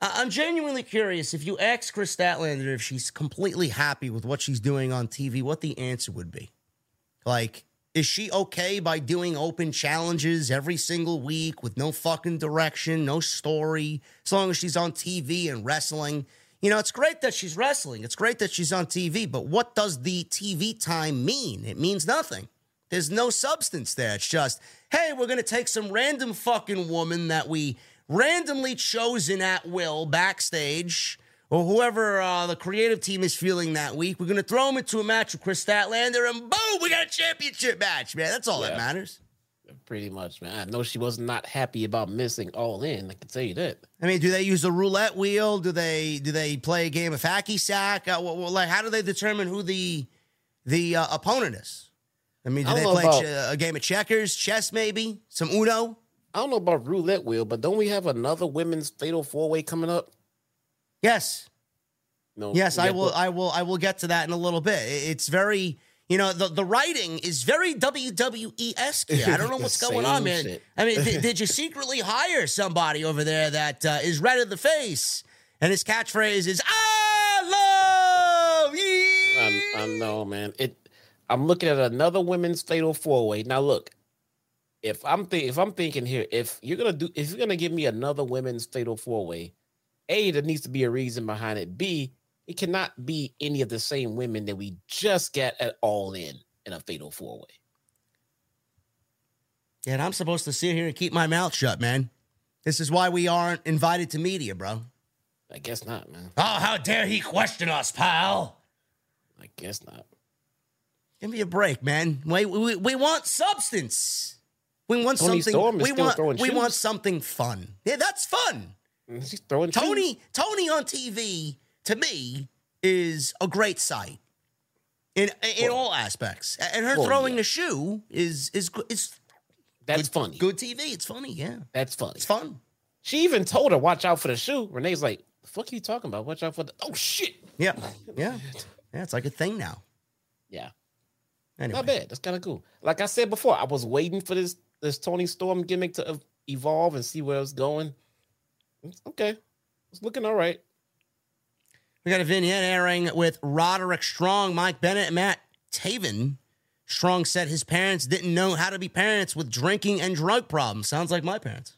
I, I'm genuinely curious if you ask Kris Statlander if she's completely happy with what she's doing on TV, what the answer would be. Like, Is she okay by doing open challenges every single week with no fucking direction, no story, as long as she's on TV and wrestling? You know, it's great that she's wrestling. It's great that she's on TV, but what does the TV time mean? It means nothing. There's no substance there. It's just, hey, we're going to take some random fucking woman that we randomly chosen at will backstage or whoever uh, the creative team is feeling that week. We're going to throw him into a match with Kris Statlander and boom, we got a championship match, man. That's all yeah. that matters. Pretty much, man. I know she was not happy about missing all in. I can tell you that. I mean, do they use a roulette wheel? Do they do they play a game of hacky sack? Uh, well, like, how do they determine who the the uh, opponent is? I mean, do I they play about, ch- a game of checkers, chess, maybe some Uno? I don't know about roulette wheel, but don't we have another women's fatal four way coming up? Yes. No. Yes, I will. I will. I will get to that in a little bit. It's very. You know, the, the writing is very WWE esque. I don't know <laughs> what's going on, man. Shit. I mean, th- <laughs> did you secretly hire somebody over there that uh, is red in the face and his catchphrase is "I love you"? I, I know, man. It. I'm looking at another women's fatal four way. Now, look, if I'm th- if I'm thinking here, if you're gonna do, if you're gonna give me another women's fatal four way, a there needs to be a reason behind it. B it cannot be any of the same women that we just get at all in in a fatal four way. Yeah, and I'm supposed to sit here and keep my mouth shut, man. This is why we aren't invited to media, bro. I guess not, man. Oh, how dare he question us, pal? I guess not. Give me a break, man. We, we, we want substance. We want Toni something. We want we shoes. want something fun. Yeah, that's fun. Mm-hmm. She's throwing Toni shoes. Toni on TV to me is a great sight in in well, all aspects. And her well, throwing yeah. the shoe is is is that's good, funny. Good TV. It's funny. Yeah, that's funny. It's fun. She even told her, "Watch out for the shoe." Renee's like, "The fuck are you talking about? Watch out for the oh shit." Yeah, yeah, yeah. It's like a thing now. Yeah. Anyway. Not bad. That's kind of cool. Like I said before, I was waiting for this this Toni Storm gimmick to evolve and see where it was going. Okay, it's looking all right. We got a vignette airing with Roderick Strong, Mike Bennett, and Matt Taven. Strong said his parents didn't know how to be parents with drinking and drug problems. Sounds like my parents.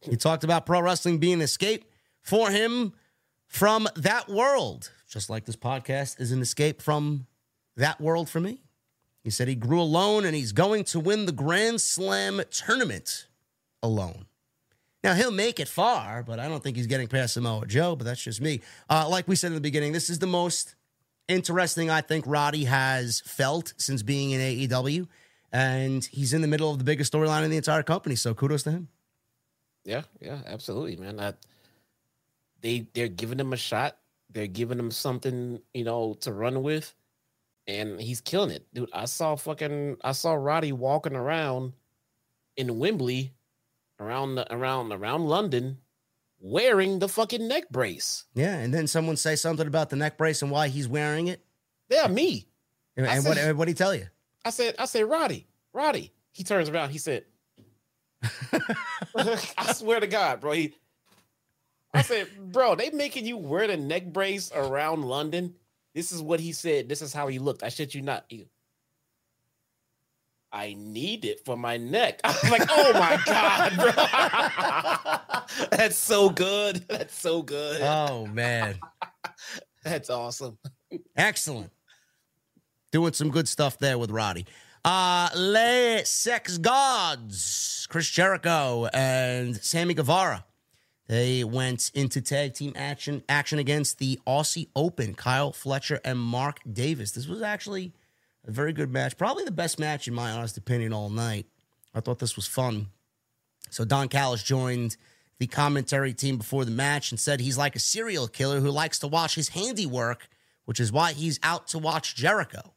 He talked about pro wrestling being an escape for him from that world, just like this podcast is an escape from that world for me. He said he grew alone and he's going to win the Grand Slam tournament alone. Now he'll make it far, but I don't think he's getting past Samoa Joe. But that's just me. Uh, like we said in the beginning, this is the most interesting I think Roddy has felt since being in AEW, and he's in the middle of the biggest storyline in the entire company. So kudos to him. Yeah, yeah, absolutely, man. I, they they're giving him a shot. They're giving him something, you know, to run with, and he's killing it, dude. I saw fucking I saw Roddy walking around in Wembley around the, around around London wearing the fucking neck brace. Yeah, and then someone say something about the neck brace and why he's wearing it. Yeah, me. And, and said, what what did he tell you? I said, I said, Roddy, Roddy. He turns around. He said, <laughs> <laughs> I swear to God, bro. He, I said, bro, they making you wear the neck brace around London. This is what he said. This is how he looked. I shit you not. He, I need it for my neck. I was like, oh my God, bro. <laughs> That's so good. That's so good. Oh man. <laughs> That's awesome. Excellent. Doing some good stuff there with Roddy. Uh Le Sex Gods, Chris Jericho and Sammy Guevara. They went into tag team action action against the Aussie Open, Kyle Fletcher and Mark Davis. This was actually a very good match. Probably the best match, in my honest opinion, all night. I thought this was fun. So Don Callis joined the commentary team before the match and said he's like a serial killer who likes to watch his handiwork, which is why he's out to watch Jericho.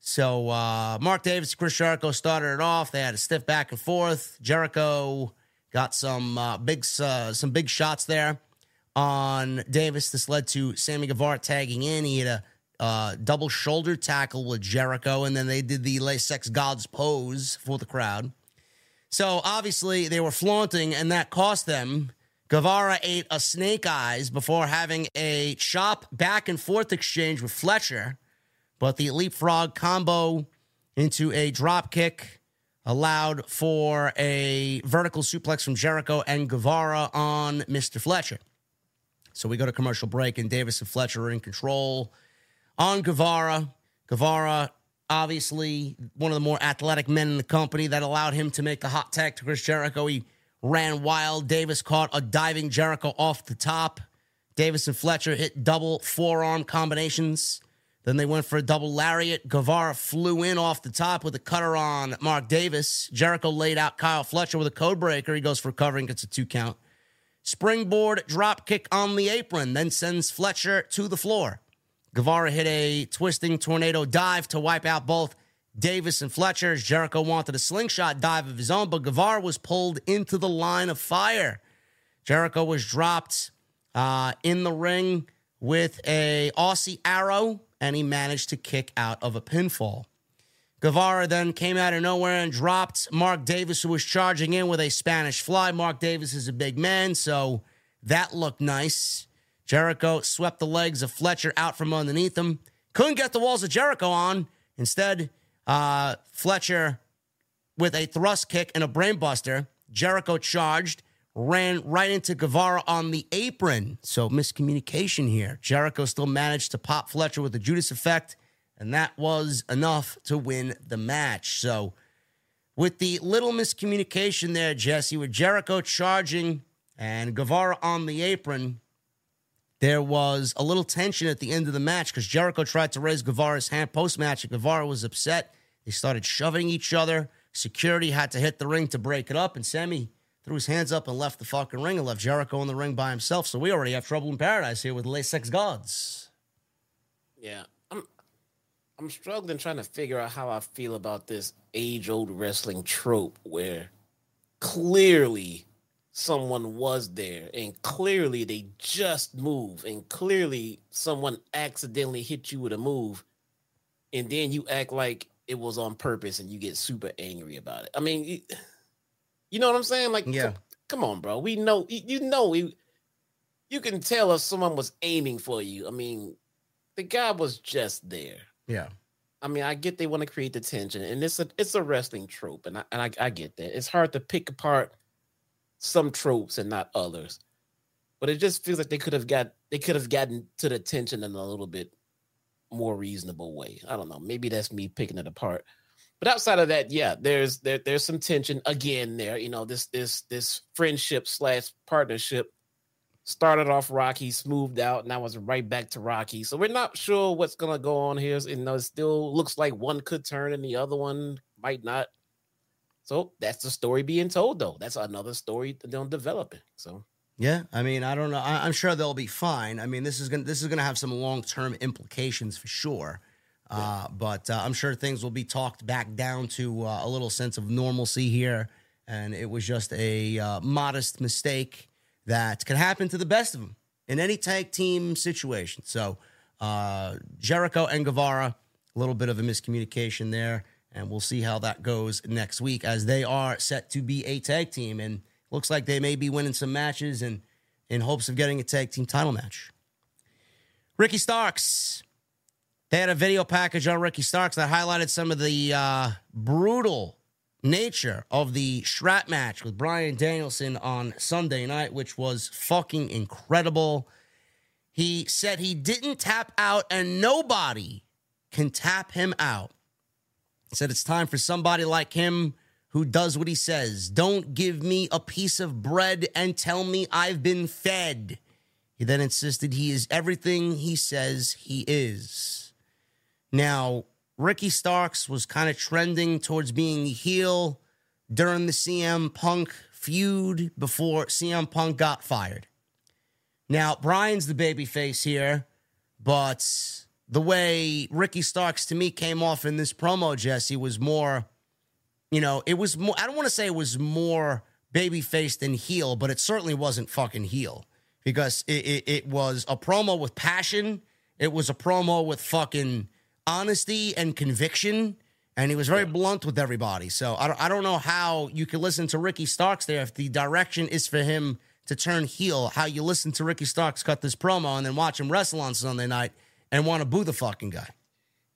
So uh, Mark Davis, and Chris Jericho started it off. They had a stiff back and forth. Jericho got some uh, big uh, some big shots there on Davis. This led to Sammy Guevara tagging in. He had a uh, double shoulder tackle with Jericho, and then they did the Le Sex Gods pose for the crowd. So obviously they were flaunting, and that cost them. Guevara ate a snake eyes before having a chop back and forth exchange with Fletcher, but the leapfrog combo into a drop kick, allowed for a vertical suplex from Jericho and Guevara on Mr. Fletcher. So we go to commercial break, and Davis and Fletcher are in control on Guevara. Guevara, obviously, one of the more athletic men in the company that allowed him to make the hot tag to Chris Jericho. He ran wild. Davis caught a diving Jericho off the top. Davis and Fletcher hit double forearm combinations. Then they went for a double lariat. Guevara flew in off the top with a cutter on Mark Davis. Jericho laid out Kyle Fletcher with a code breaker. He goes for covering, gets a two count. Springboard drop kick on the apron, then sends Fletcher to the floor. Guevara hit a twisting tornado dive to wipe out both Davis and Fletcher. Jericho wanted a slingshot dive of his own, but Guevara was pulled into the line of fire. Jericho was dropped uh, in the ring with a Aussie arrow, and he managed to kick out of a pinfall. Guevara then came out of nowhere and dropped Mark Davis, who was charging in with a Spanish fly. Mark Davis is a big man, so that looked nice. Jericho swept the legs of Fletcher out from underneath him. Couldn't get the walls of Jericho on. Instead, uh, Fletcher with a thrust kick and a brainbuster. Jericho charged, ran right into Guevara on the apron. So miscommunication here. Jericho still managed to pop Fletcher with the Judas effect, and that was enough to win the match. So with the little miscommunication there, Jesse, with Jericho charging and Guevara on the apron, there was a little tension at the end of the match because Jericho tried to raise Guevara's hand post match, and Guevara was upset. They started shoving each other. Security had to hit the ring to break it up, and Sammy threw his hands up and left the fucking ring and left Jericho in the ring by himself. So we already have trouble in paradise here with Le Sex Gods. Yeah, I'm I'm struggling trying to figure out how I feel about this age old wrestling trope where clearly someone was there and clearly they just move and clearly someone accidentally hit you with a move and then you act like it was on purpose and you get super angry about it. I mean, you, know what I'm saying? Like, Yeah. come, come on, bro. We know you, know you, you can tell if someone was aiming for you. I mean, the guy was just there. Yeah. I mean, I get they want to create the tension, and it's a it's a wrestling trope, and I and I, I get that. It's hard to pick apart some tropes and not others, but it just feels like they could have got they could have gotten to the tension in a little bit more reasonable way. I don't know. Maybe that's me picking it apart. But outside of that, yeah, there's there there's some tension again there. You know, this this this friendship slash partnership started off rocky, smoothed out, and I was right back to rocky. So we're not sure what's gonna go on here. You know, it still looks like one could turn and the other one might not. So that's the story being told, though. That's another story that they're developing. So Yeah, I mean, I don't know. I, I'm sure they'll be fine. I mean, this is gonna this is gonna have some long term implications for sure. Uh, but uh, I'm sure things will be talked back down to uh, a little sense of normalcy here, and it was just a uh, modest mistake that could happen to the best of them in any tag team situation. So uh, Jericho and Guevara, a little bit of a miscommunication there, and we'll see how that goes next week as they are set to be a tag team and looks like they may be winning some matches and in hopes of getting a tag team title match. Ricky Starks. They had a video package on Ricky Starks that highlighted some of the uh, brutal nature of the strap match with Bryan Danielson on Sunday night, which was fucking incredible. He said he didn't tap out and nobody can tap him out. Said it's time for somebody like him who does what he says. Don't give me a piece of bread and tell me I've been fed. He then insisted he is everything he says he is. Now, Ricky Starks was kind of trending towards being heel during the CM Punk feud before CM Punk got fired. Now, Bryan's the babyface here, but the way Ricky Starks to me came off in this promo, Jesse, was more, you know, it was more, I don't want to say it was more babyface than heel, but it certainly wasn't fucking heel because it, it, it was a promo with passion. It was a promo with fucking honesty and conviction. And he was very blunt with everybody. So I don't, I don't know how you can listen to Ricky Starks there if the direction is for him to turn heel. How you listen to Ricky Starks cut this promo and then watch him wrestle on Sunday night and want to boo the fucking guy.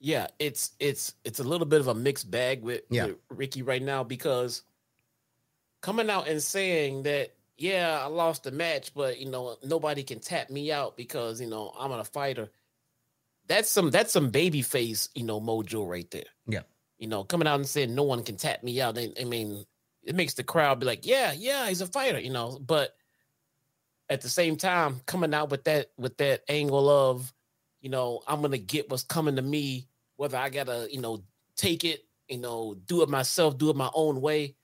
Yeah, it's it's it's a little bit of a mixed bag with, Yeah. with Ricky right now because coming out and saying that yeah, I lost the match, but you know nobody can tap me out because you know I'm a fighter. That's some that's some baby face you know mojo right there. Yeah. You know, coming out and saying no one can tap me out. I, I mean, it makes the crowd be like, yeah, yeah, he's a fighter. You know, but at the same time, coming out with that with that angle of you know, I'm gonna get what's coming to me, whether I gotta, you know, take it, you know, do it myself, do it my own way.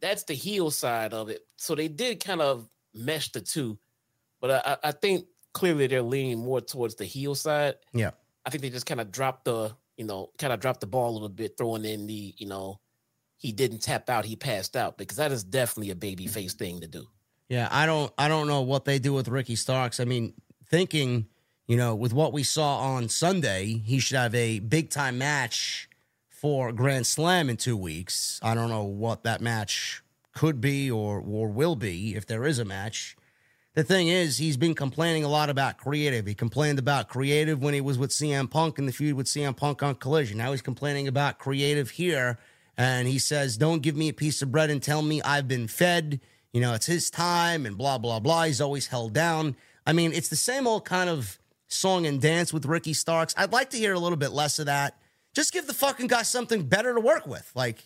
That's the heel side of it. So they did kind of mesh the two, but I, I- I think clearly they're leaning more towards the heel side. Yeah. I think they just kind of dropped the, you know, kind of dropped the ball a little bit, throwing in the, you know, he didn't tap out, he passed out, because that is definitely a baby face thing to do. Yeah, I don't I don't know what they do with Ricky Starks. I mean, thinking, you know, with what we saw on Sunday, he should have a big time match for Grand Slam in 2 weeks. I don't know what that match could be or or will be if there is a match. The thing is, he's been complaining a lot about creative. He complained about creative when he was with CM Punk in the feud with CM Punk on Collision. Now he's complaining about creative here. And he says, Don't give me a piece of bread and tell me I've been fed. You know, it's his time and blah, blah, blah. He's always held down. I mean, it's the same old kind of song and dance with Ricky Starks. I'd like to hear a little bit less of that. Just give the fucking guy something better to work with. Like,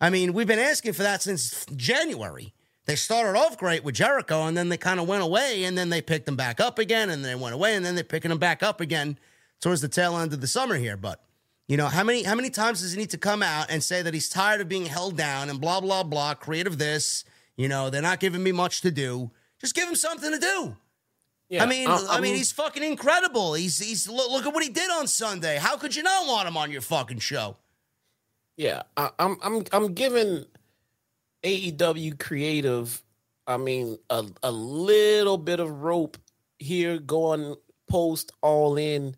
I mean, we've been asking for that since January. They started off great with Jericho, and then they kind of went away, and then they picked them back up again, and they went away, and then they're picking them back up again towards the tail end of the summer here. But you know, how many how many times does he need to come out and say that he's tired of being held down and blah blah blah, creative this? You know, they're not giving me much to do. Just give him something to do. Yeah, I mean, I- I mean, I'm- he's fucking incredible. He's he's look, look at what he did on Sunday. How could you not want him on your fucking show? Yeah, I, I'm I'm I'm giving AEW creative. I mean, a a little bit of rope here going post all in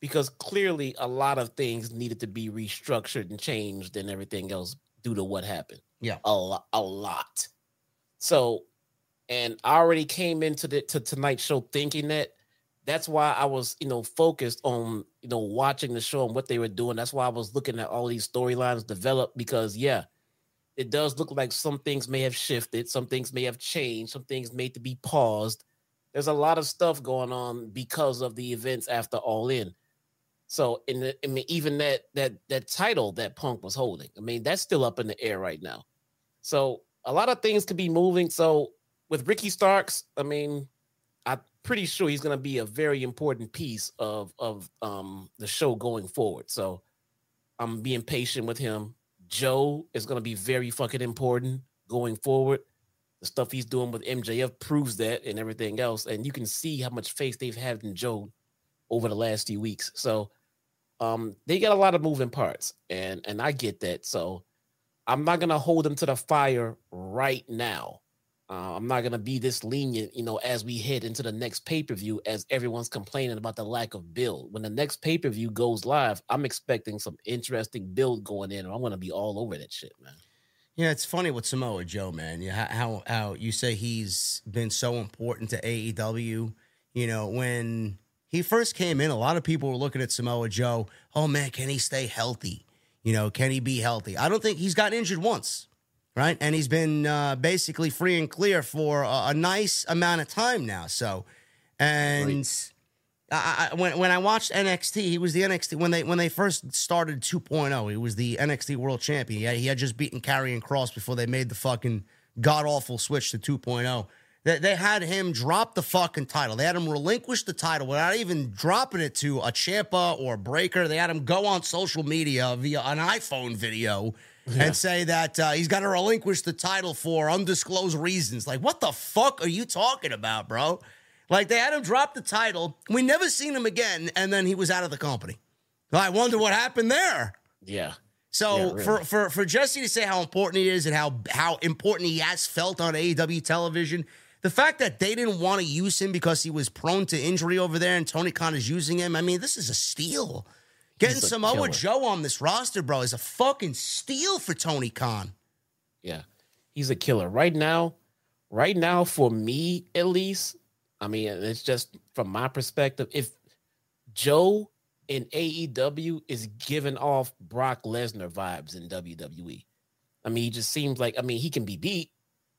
because clearly a lot of things needed to be restructured and changed and everything else due to what happened. Yeah. a lot, a lot. So, and I already came into the to tonight's show thinking that that's why I was, you know, focused on, you know, watching the show and what they were doing. That's why I was looking at all these storylines develop because, yeah, it does look like some things may have shifted, some things may have changed, some things may to be paused. There's a lot of stuff going on because of the events after All In. So, in the, I mean, even that that that title that Punk was holding, I mean, that's still up in the air right now. So, a lot of things could be moving. So, with Ricky Starks, I mean, I'm pretty sure he's going to be a very important piece of of um the show going forward. So I'm being patient with him. Joe is going to be very fucking important going forward. The stuff he's doing with MJF proves that and everything else. And you can see how much faith they've had in Joe over the last few weeks. So um they got a lot of moving parts and and I get that. So I'm not gonna hold them to the fire right now. Uh, I'm not gonna be this lenient, you know, as we head into the next pay per view, as everyone's complaining about the lack of build. When the next pay per view goes live, I'm expecting some interesting build going in, or I'm gonna be all over that shit, man. Yeah, it's funny with Samoa Joe, man. Yeah, how how you say he's been so important to AEW. You know, when he first came in, a lot of people were looking at Samoa Joe. Oh man, can he stay healthy? You know, can he be healthy? I don't think he's got injured once, right? And he's been uh, basically free and clear for a, a nice amount of time now. So, and. I, I, when when I watched NXT, he was the NXT when they when they first started 2.0. He was the NXT World Champion. He had, he had just beaten Karrion Kross before they made the fucking god awful switch to 2.0. They, they had him drop the fucking title. They had him relinquish the title without even dropping it to a Ciampa or a Breakker. They had him go on social media via an iPhone video and say that uh, he's got to relinquish the title for undisclosed reasons. Like, what the fuck are you talking about, bro? Like they had him drop the title. We never seen him again, and then he was out of the company. I wonder what happened there. Yeah, So Yeah, really. for for for Jesse to say how important he is and how how important he has felt on AEW television, the fact that they didn't want to use him because he was prone to injury over there, and Tony Khan is using him. I mean, this is a steal. Getting He's Samoa killer. Joe on this roster, bro, is a fucking steal for Tony Khan. yeah, he's a killer right now. Right now, for me at least, I mean, it's just from my perspective. If Joe in AEW is giving off Brock Lesnar vibes in WWE. I mean, he just seems like I mean he can be beat.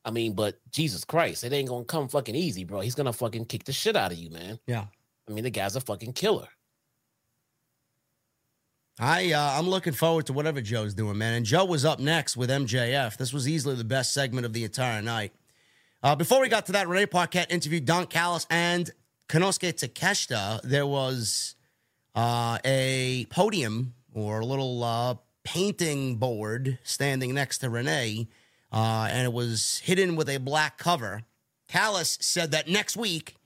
I mean, but Jesus Christ, it ain't gonna come fucking easy, bro. He's gonna fucking kick the shit out of you, man. Yeah. I mean, the guy's a fucking killer. I uh, I'm looking forward to whatever Joe's doing, man. And Joe was up next with MJF. This was easily the best segment of the entire night. Uh, before we got to that, Renee Paquette interviewed Don Callis and Konosuke Takeshita. There was uh, a podium or a little uh, painting board standing next to Renee, uh, and it was hidden with a black cover. Callis said that next week,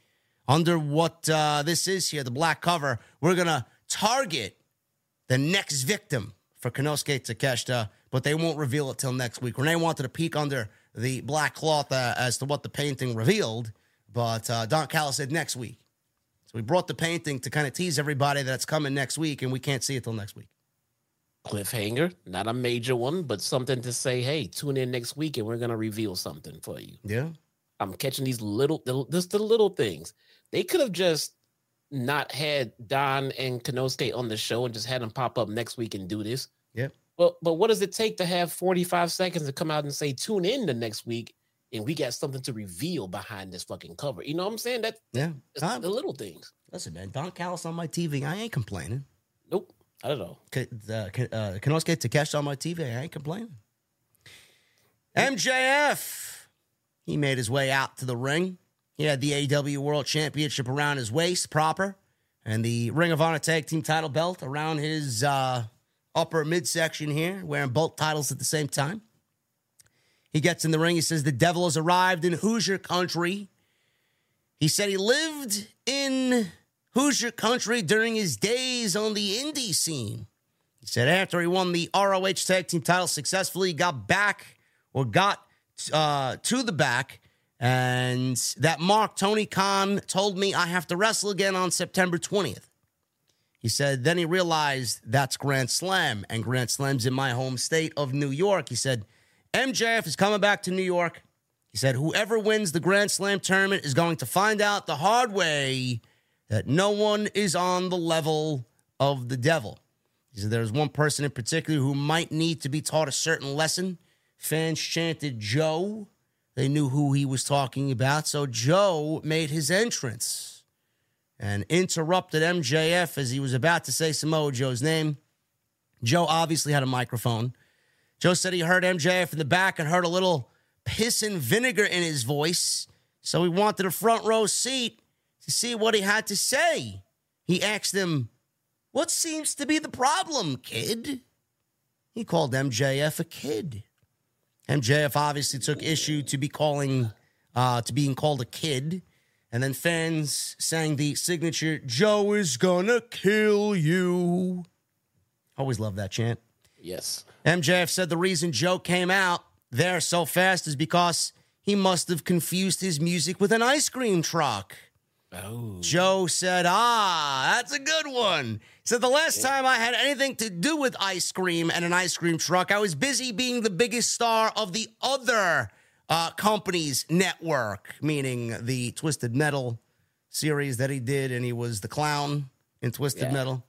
under what uh, this is here, the black cover, we're gonna target the next victim for Konosuke Takeshita, but they won't reveal it till next week. Renee wanted to peek under the black cloth uh, as to what the painting revealed, but uh, Don Callis said next week. So we brought the painting to kind of tease everybody that it's coming next week, and we can't see it till next week. Cliffhanger, not a major one, but something to say, hey, tune in next week and we're gonna reveal something for you. Yeah. I'm catching these little, just the little things. They could have just not had Don and Konosuke on the show and just had them pop up next week and do this. Yep. Well, but what does it take to have 45 seconds to come out and say tune in the next week and we got something to reveal behind this fucking cover? You know what I'm saying? That Yeah. the little things. listen, man, Don Callis on my TV. I ain't complaining. Nope. I don't know. K- uh, K- uh, Takeshita on my TV. I ain't complaining. MJF. He made his way out to the ring. He had the AEW World Championship around his waist, proper, and the Ring of Honor Tag Team title belt around his uh, upper midsection here, wearing both titles at the same time. He gets in the ring. He says, The devil has arrived in Hoosier country. He said he lived in Hoosier country during his days on the indie scene. He said after he won the ROH tag team title successfully, he got back or got uh, to the back, and that Mark Tony Khan told me I have to wrestle again on September 20th. He said then he realized that's Grand Slam, and Grand Slam's in my home state of New York. He said MJF is coming back to New York. He said whoever wins the Grand Slam tournament is going to find out the hard way that no one is on the level of the devil. He said there's one person in particular who might need to be taught a certain lesson. Fans chanted Joe. They knew who he was talking about. So Joe made his entrance and interrupted MJF as he was about to say Samoa Joe's name. Joe obviously had a microphone. Joe said he heard MJF in the back and heard a little piss and vinegar in his voice. So he wanted a front row seat to see what he had to say. He asked him, What seems to be the problem, kid? He called MJF a kid. MJF obviously took issue to be calling uh, to being called a kid. And then fans sang the signature Joe is gonna kill you. Always love that chant. Yes. MJF said the reason Joe came out there so fast is because he must have confused his music with an ice cream truck. Oh. Joe said, Ah, that's a good one. He said, The last time I had anything to do with ice cream and an ice cream truck, I was busy being the biggest star of the other uh, company's network, meaning the Twisted Metal series that he did, and he was the clown in Twisted Yeah. Metal.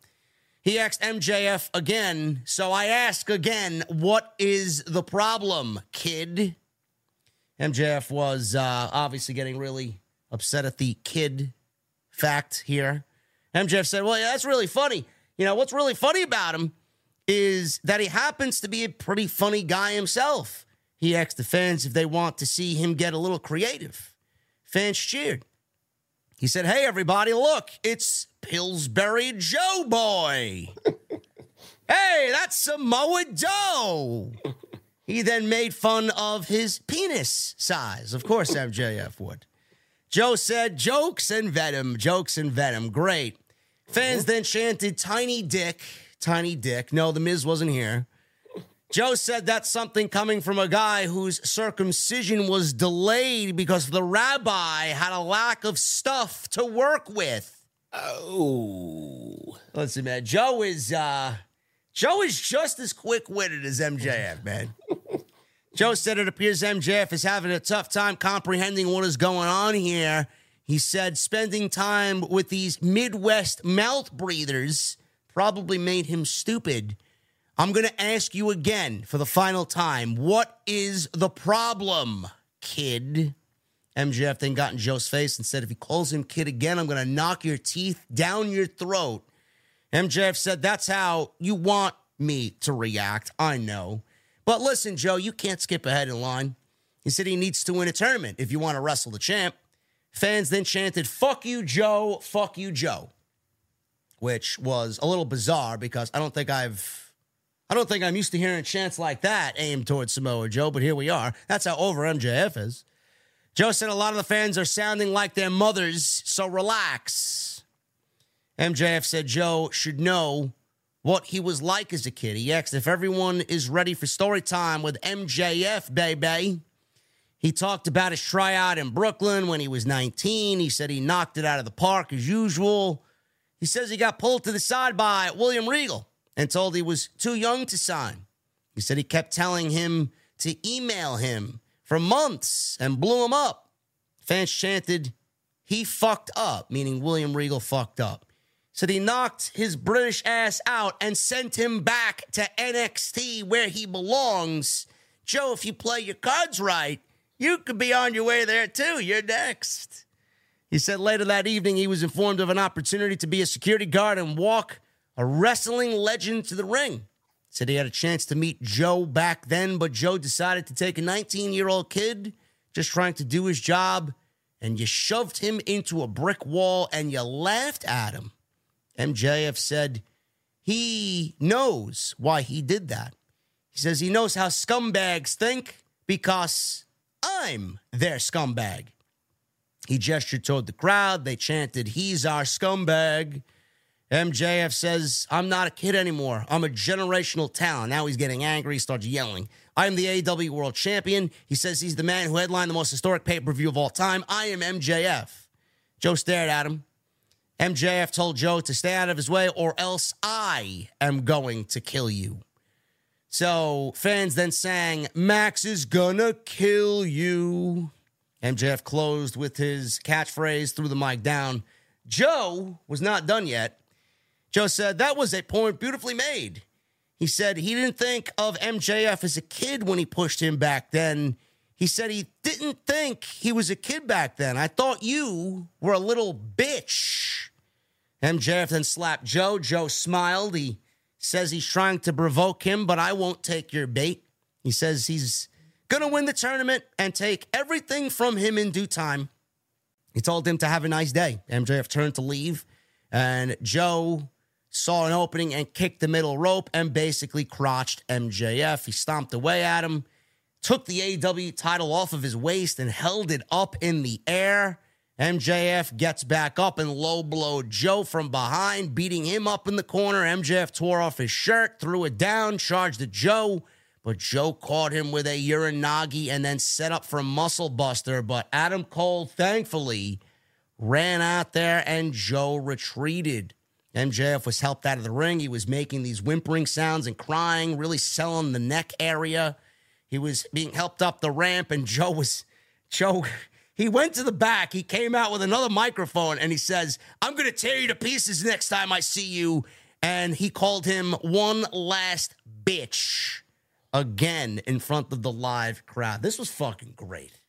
He asked MJF again, so I ask again, what is the problem, kid? MJF was uh, obviously getting really upset at the kid fact here. MJF said, Well, yeah, that's really funny. You know, what's really funny about him is that he happens to be a pretty funny guy himself. He asked the fans if they want to see him get a little creative. Fans cheered. He said, Hey, everybody, look, it's Pillsbury Joe Boy. <laughs> hey, that's Samoa Joe. <laughs> He then made fun of his penis size. Of course, MJF would. Joe said, jokes and venom, jokes and venom. Great. Fans then chanted, tiny dick, tiny dick. No, the Miz wasn't here. Joe said that's something coming from a guy whose circumcision was delayed because the rabbi had a lack of stuff to work with. Oh. Listen, man, Joe is uh Joe is just as quick-witted as MJF, man. <laughs> Joe said it appears MJF is having a tough time comprehending what is going on here. He said spending time with these Midwest mouth breathers probably made him stupid. I'm going to ask you again for the final time. What is the problem, kid? MJF then got in Joe's face and said, if he calls him kid again, I'm going to knock your teeth down your throat. MJF said, that's how you want me to react. I know. But listen, Joe, you can't skip ahead in line. He said he needs to win a tournament if you want to wrestle the champ. Fans then chanted, fuck you, Joe, fuck you, Joe, which was a little bizarre because I don't think I've. I don't think I'm used to hearing chants like that aimed towards Samoa Joe, but here we are. That's how over MJF is. Joe said a lot of the fans are sounding like their mothers, so relax. MJF said Joe should know what he was like as a kid. He asked if everyone is ready for story time with MJF, baby. He talked about his tryout in Brooklyn when he was 19. He said he knocked it out of the park as usual. He says he got pulled to the side by William Regal and told he was too young to sign. He said he kept telling him to email him for months and blew him up. Fans chanted, he fucked up, meaning William Regal fucked up. Said he knocked his British ass out and sent him back to NXT where he belongs. Joe, if you play your cards right, you could be on your way there too. You're next. He said later that evening he was informed of an opportunity to be a security guard and walk a wrestling legend to the ring. Said he had a chance to meet Joe back then, but Joe decided to take a 19 year old kid just trying to do his job, and you shoved him into a brick wall and you laughed at him. MJF said he knows why he did that. He says he knows how scumbags think because I'm their scumbag. He gestured toward the crowd. They chanted, He's our scumbag. MJF says, I'm not a kid anymore. I'm a generational talent. Now he's getting angry. He starts yelling. I am the AEW World Champion. He says he's the man who headlined the most historic pay per view of all time. I am MJF. Joe stared at him. MJF told Joe to stay out of his way or else I am going to kill you. So fans then sang, Max is gonna kill you. MJF closed with his catchphrase, threw the mic down. Joe was not done yet. Joe said, That was a point beautifully made. He said he didn't think of MJF as a kid when he pushed him back then. He said he didn't think he was a kid back then. I thought you were a little bitch. MJF then slapped Joe. Joe smiled. He says he's trying to provoke him, but I won't take your bait. He says he's going to win the tournament and take everything from him in due time. He told him to have a nice day. MJF turned to leave, and Joe saw an opening and kicked the middle rope and basically crotched MJF. He stomped away at him, took the AEW title off of his waist, and held it up in the air. MJF gets back up and low blow Joe from behind, beating him up in the corner. MJF tore off his shirt, threw it down, charged at Joe, but Joe caught him with a Uranage and then set up for a muscle buster. But Adam Cole, thankfully, ran out there and Joe retreated. MJF was helped out of the ring. He was making these whimpering sounds and crying, really selling the neck area. He was being helped up the ramp, and Joe was Joe he went to the back. He came out with another microphone and he says, I'm going to tear you to pieces next time I see you. And he called him one last bitch again in front of the live crowd. This was fucking great.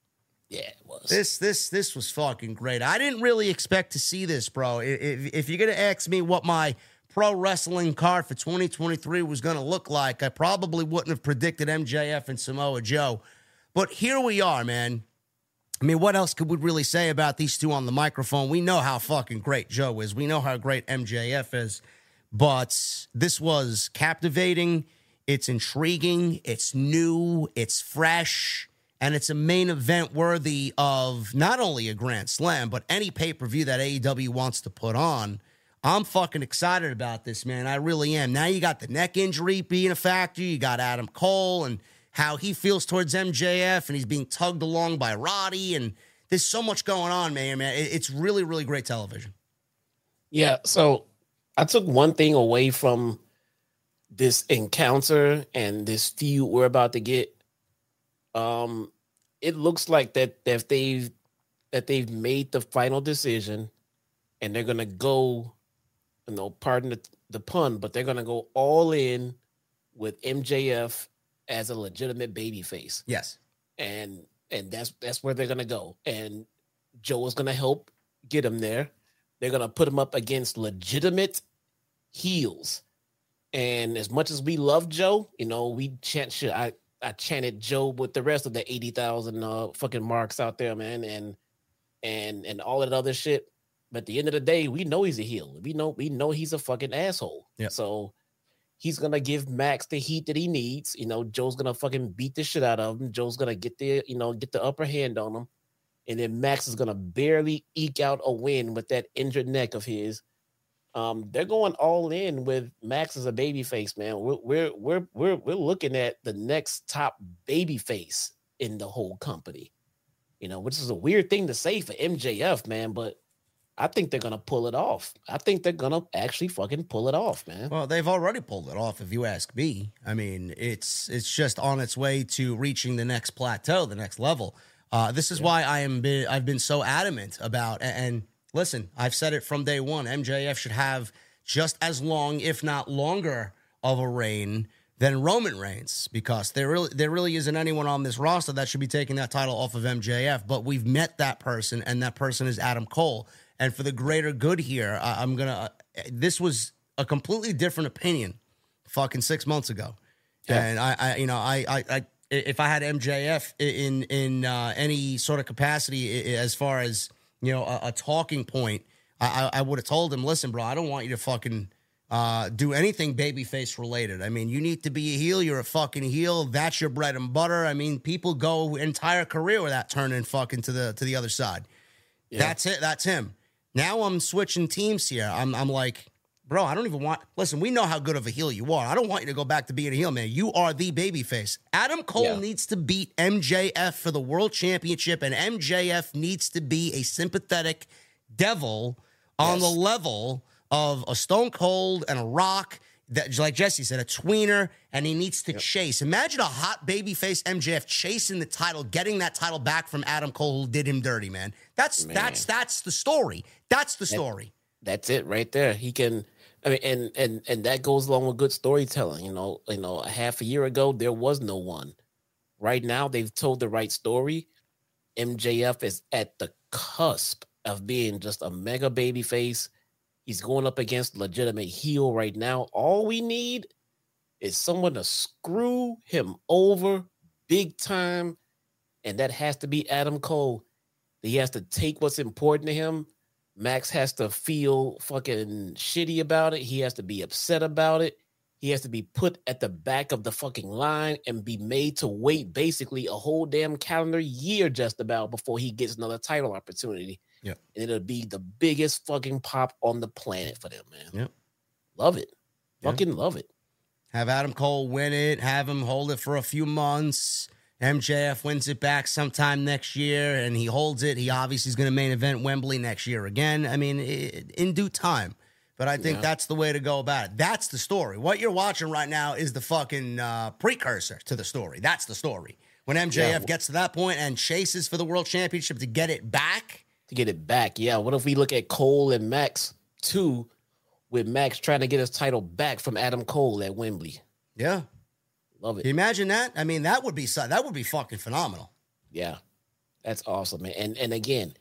Yeah, it was. This this this was fucking great. I didn't really expect to see this, bro. If, if you're gonna ask me what my pro wrestling card for 2023 was gonna look like, I probably wouldn't have predicted MJF and Samoa Joe. But here we are, man. I mean, what else could we really say about these two on the microphone? We know how fucking great Joe is. We know how great MJF is. But this was captivating. It's intriguing. It's new. It's fresh. And it's a main event worthy of not only a Grand Slam, but any pay per view that AEW wants to put on. I'm fucking excited about this, man. I really am. Now you got the neck injury being a factor. You got Adam Cole and how he feels towards MJF and he's being tugged along by Roddy. And there's so much going on, man. Man, it's really, really great television. Yeah. So I took one thing away from this encounter and this feud we're about to get. Um, it looks like that that they've that they've made the final decision and they're gonna go, you know, pardon the the pun, but they're gonna go all in with MJF as a legitimate baby face. Yes. And and that's that's where they're gonna go. And Joe is gonna help get him there. They're gonna put him up against legitimate heels. And as much as we love Joe, you know, we chant shit. I I chanted Joe with the rest of the eighty thousand uh fucking marks out there, man, and and and all that other shit. But at the end of the day, we know he's a heel. We know we know he's a fucking asshole. Yeah. So he's gonna give Max the heat that he needs. You know, Joe's gonna fucking beat the shit out of him. Joe's gonna get the you know get the upper hand on him, and then Max is gonna barely eke out a win with that injured neck of his. Um, they're going all in with Max as a baby face, man. We're we're we're we're, we're looking at the next top baby face in the whole company. You know, which is a weird thing to say for MJF, man, but I think they're gonna pull it off. I think they're gonna actually fucking pull it off, man. Well, they've already pulled it off, if you ask me. I mean, it's it's just on its way to reaching the next plateau, the next level. Uh, this is why I am been, I've been so adamant about. And listen, I've said it from day one. MJF should have just as long, if not longer, of a reign than Roman Reigns because there really there really isn't anyone on this roster that should be taking that title off of MJF. But we've met that person, and that person is Adam Cole. And for the greater good here, I, I'm gonna. Uh, this was a completely different opinion, fucking six months ago, Yeah. and I, I, you know, I, I, I, if I had MJF in in uh, any sort of capacity as far as you know a, a talking point, I, I, I would have told him, listen, bro, I don't want you to fucking uh, do anything babyface related. I mean, you need to be a heel. You're a fucking heel. That's your bread and butter. I mean, people go entire career without turning fucking to the to the other side. Yeah. That's it. That's him. Now I'm switching teams here. I'm I'm like, bro, I don't even want. Listen, we know how good of a heel you are. I don't want you to go back to being a heel, man. You are the babyface. Adam Cole Yeah. needs to beat MJF for the world championship, and MJF needs to be a sympathetic devil on Yes. the level of a Stone Cold and a Rock. That, like Jesse said, a tweener, and he needs to chase. Imagine a hot babyface MJF chasing the title, getting that title back from Adam Cole, who did him dirty, man. That's Man. that's that's the story. That's the story. That's it right there. He can I mean and and and that goes along with good storytelling. You know, you know, a half a year ago there was no one. Right now they've told the right story. MJF is at the cusp of being just a mega baby face. He's going up against legitimate heel right now. All we need is someone to screw him over big time. And that has to be Adam Cole. He has to take what's important to him. Max has to feel fucking shitty about it. He has to be upset about it. He has to be put at the back of the fucking line and be made to wait basically a whole damn calendar year just about before he gets another title opportunity. Yeah. And it'll be the biggest fucking pop on the planet for them, man. Yep. Love it. Yeah. Fucking love it. Have Adam Cole win it, have him hold it for a few months. MJF wins it back sometime next year and he holds it. He obviously is going to main event Wembley next year again. I mean, i- in due time. But I think Yeah. that's the way to go about it. That's the story. What you're watching right now is the fucking uh, precursor to the story. That's the story. When MJF Yeah. gets to that point and chases for the world championship to get it back, To get it back. Yeah. What if we look at Cole and Max too, with Max trying to get his title back from Adam Cole at Wembley? yeah. Love it. Can you imagine that? I mean, that would be that would be fucking phenomenal. Yeah, that's awesome, man. And and again,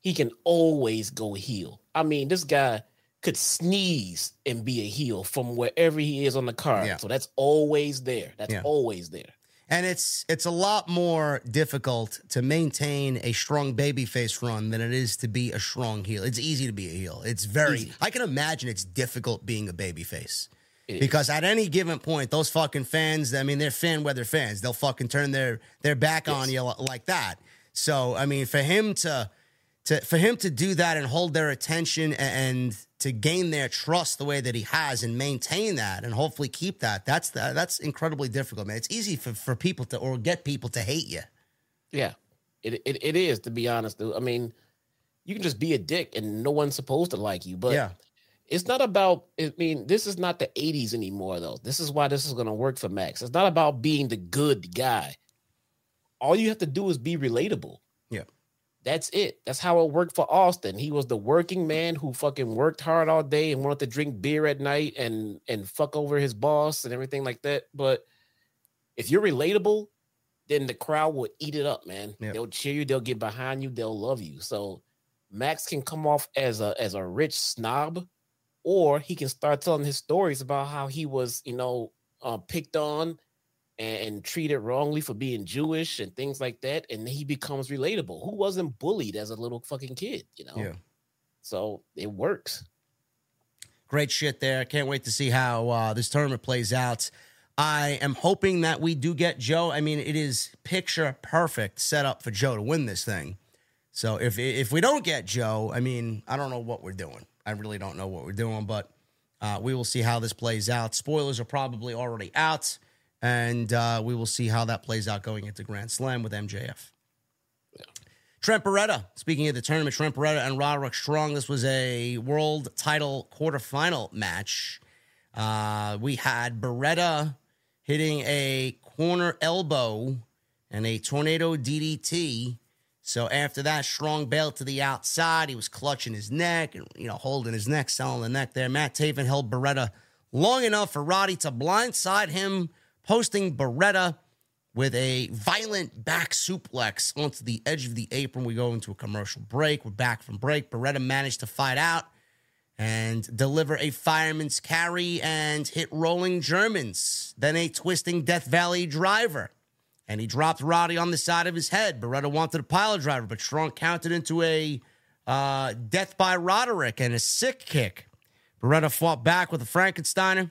he can always go heel. I mean, this guy could sneeze and be a heel from wherever he is on the card. Yeah. So that's always there. That's Yeah. always there. And it's it's a lot more difficult to maintain a strong babyface run than it is to be a strong heel. It's easy to be a heel. It's very Easy. I can imagine it's difficult being a babyface. It is. Because at any given point, those fucking fans, I mean, they're fan weather fans. They'll fucking turn their their back on you like that. So, I mean, for him to to for him to do that and hold their attention and to gain their trust the way that he has and maintain that and hopefully keep that that's the, that's incredibly difficult man it's easy for, for people to or get people to hate you Yeah, it, it it is to be honest. Dude. I mean, you can just be a dick and no one's supposed to like you. But yeah it's not about. I mean, this is not the '80s anymore, though. This is why this is going to work for Max. It's not about being the good guy. All you have to do is be relatable. Yeah. That's it. That's how it worked for Austin. He was the working man who fucking worked hard all day and wanted to drink beer at night and and fuck over his boss and everything like that. But if you're relatable, then the crowd will eat it up, man. Yep. They'll cheer you, they'll get behind you, they'll love you. So Max can come off as a as a rich snob, or he can start telling his stories about how he was, you know, uh, picked on and, treated wrongly for being Jewish and things like that, and he becomes relatable. Who wasn't bullied as a little fucking kid, you know? Yeah. So it works. Great shit there. Can't wait to see how uh, this tournament plays out. I am hoping that we do get Joe. I mean, it is picture perfect setup for Joe to win this thing. So if if we don't get Joe, I mean, I don't know what we're doing. I really don't know what we're doing, but uh, we will see how this plays out. Spoilers are probably already out, and uh, we will see how that plays out going into Grand Slam with MJF. Trent Beretta. Speaking of the tournament, Trent Beretta and Roderick Strong. This was a world title quarterfinal match. Uh, we had Beretta hitting a corner elbow and a tornado DDT. So after that, Strong bailed to the outside. He was clutching his neck and you know holding his neck, selling the neck there. Matt Taven held Beretta long enough for Roddy to blindside him, posting Beretta with a violent back suplex onto the edge of the apron. We go into a commercial break. We're back from break. Beretta managed to fight out and deliver a fireman's carry and hit rolling Germans, then a twisting Death Valley driver. And he dropped Roddy on the side of his head. Beretta wanted a pile driver, but Strong countered into a uh, death by Roderick and a sick kick. Beretta fought back with a Frankensteiner.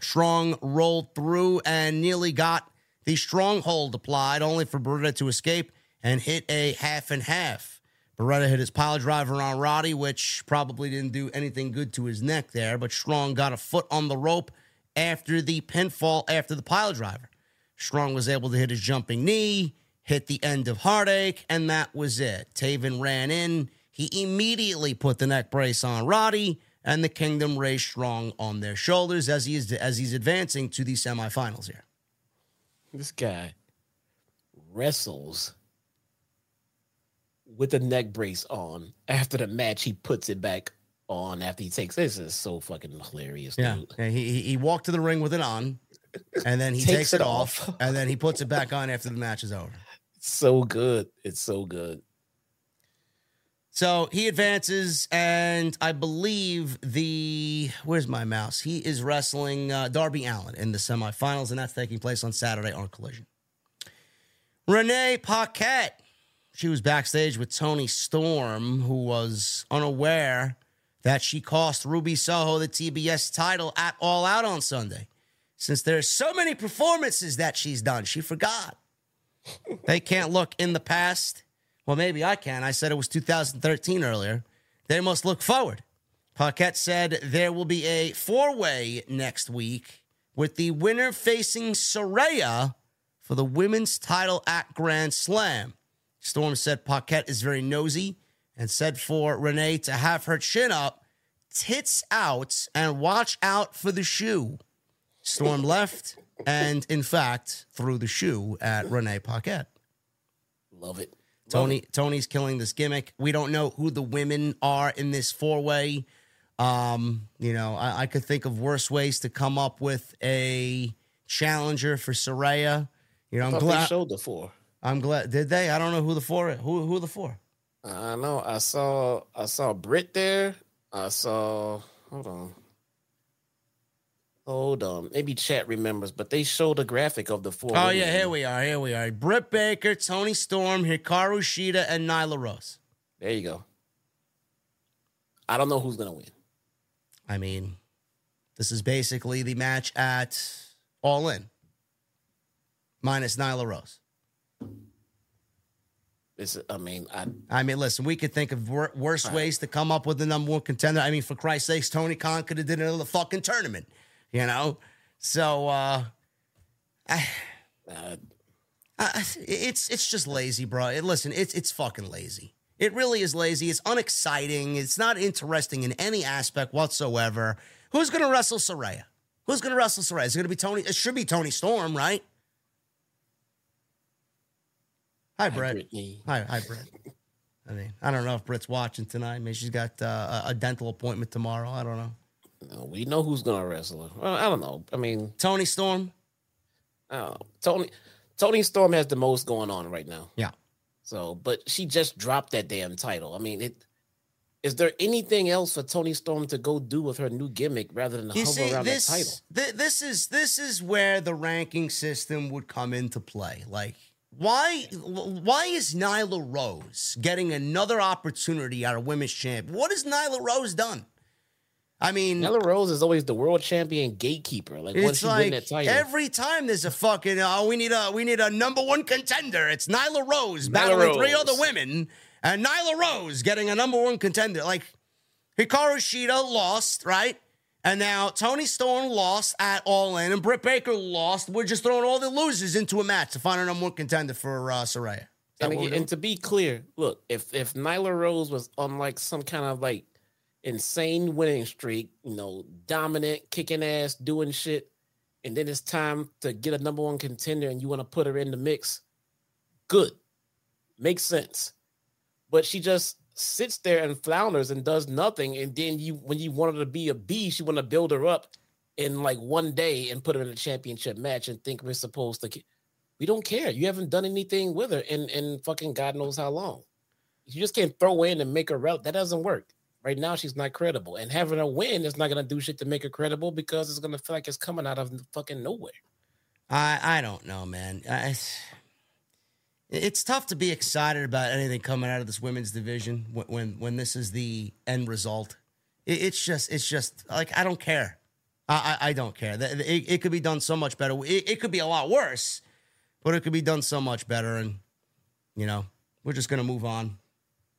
Strong rolled through and nearly got the stronghold applied, only for Beretta to escape and hit a half and half. Beretta hit his pile driver on Roddy, which probably didn't do anything good to his neck there, but Strong got a foot on the rope after the pinfall after the pile driver. Strong was able to hit his jumping knee, hit the end of Heartache, and that was it. Taven ran in. He immediately put the neck brace on Roddy, and the Kingdom raised Strong on their shoulders as he is as he's advancing to the semifinals here. This guy wrestles with the neck brace on. After the match, he puts it back on after he takes this is so fucking hilarious, Yeah, he he- he walked to the ring with it on, and then he Takes takes, it off. <laughs> and then he puts it back on after the match is over. It's so good. It's so good. So he advances, and I believe the where's my mouse? He is wrestling uh, Darby Allin in the semifinals, and that's taking place on Saturday on Collision. Renee Paquette, she was backstage with Toni Storm, who was unaware that she cost Ruby Soho the TBS title at All Out on Sunday. Since there are so many performances that she's done, she forgot. they can't look in the past. Well, maybe I can. I said it was 2013 earlier. They must look forward. Paquette said there will be a four way next week with the winner facing Saraya for the women's title at Grand Slam. Storm said Paquette is very nosy and said for Renee to have her chin up, tits out, and watch out for the shoe. Storm left and, in fact, threw the shoe at Renee Paquette. Love it. Toni. Toni's killing this gimmick. We don't know who the women are in this four way. Um, you know, I, I could think of worse ways to come up with a challenger for Saraya. You know, I I'm thought they glad. showed the four. I'm glad. Did they? I don't know who the four. Who who are the four? I know. I saw. I saw Britt there. I saw. Hold on. Hold on. Maybe chat remembers, but they showed a graphic of the four. Oh women. yeah, here we are. Here we are. Britt Baker, Toni Storm, Hikaru Shida, and Nyla Rose. There you go. I don't know who's gonna win. I mean, this is basically the match at All In, minus Nyla Rose. This. I mean, I. I mean, listen, we could think of wor- worse Right. ways to come up with the number one contender. I mean, for Christ's sakes, Tony Khan could have did another fucking tournament, you know. So, uh, I, Uh, I, it's it's just lazy, bro. It, listen, it's it's fucking lazy. It really is lazy. It's unexciting. It's not interesting in any aspect whatsoever. Who's gonna wrestle Saraya? Who's gonna wrestle Saraya? Is it gonna be Toni? It should be Toni Storm, right? Hi, hi, Britt. Brittany. Hi, hi, Britt. I mean, I don't know if Britt's watching tonight. Maybe she's got uh, a dental appointment tomorrow. I don't know. We know who's gonna wrestle. Well, I don't know. I mean, Toni Storm. Uh, don't know. Toni Storm has the most going on right now. Yeah. So, but she just dropped that damn title. I mean, it. Is there anything else for Toni Storm to go do with her new gimmick rather than You hover see, around this that title? th- this is this is where the ranking system would come into play. Like, why why is Nyla Rose getting another opportunity at a women's champ? What has Nyla Rose done? I mean, Nyla Rose is always the world champion gatekeeper. Like once it's she win like every time there's a fucking oh we need a we need a number one contender. It's Nyla Rose battling three other women, and Nyla Rose getting a number one contender. Like Hikaru Shida lost, right? And now Toni Storm lost at All In, and Britt Baker lost. We're just throwing all the losers into a match to find a number one contender for uh, Saraya. And, again- and to be clear, look, if if Nyla Rose was on like some kind of like insane winning streak, you know, dominant, kicking ass, doing shit, and then it's time to get a number one contender and you want to put her in the mix, good. Makes sense. But she just sits there and flounders and does nothing. And then you when you want her to be a beast, you want to build her up in like one day and put her in a championship match and think we're supposed to. We don't care. You haven't done anything with her in, in fucking God knows how long. You just can't throw in and make her relevant. That doesn't work. Right now, she's not credible. And having her win is not going to do shit to make her credible because it's going to feel like it's coming out of fucking nowhere. I I don't know, man. I, it's tough to be excited about anything coming out of this women's division when when, when this is the end result. It, it's just it's just like I don't care. I I, I don't care. That- It, it could be done so much better. It, it could be a lot worse, but it could be done so much better. And you know, we're just gonna move on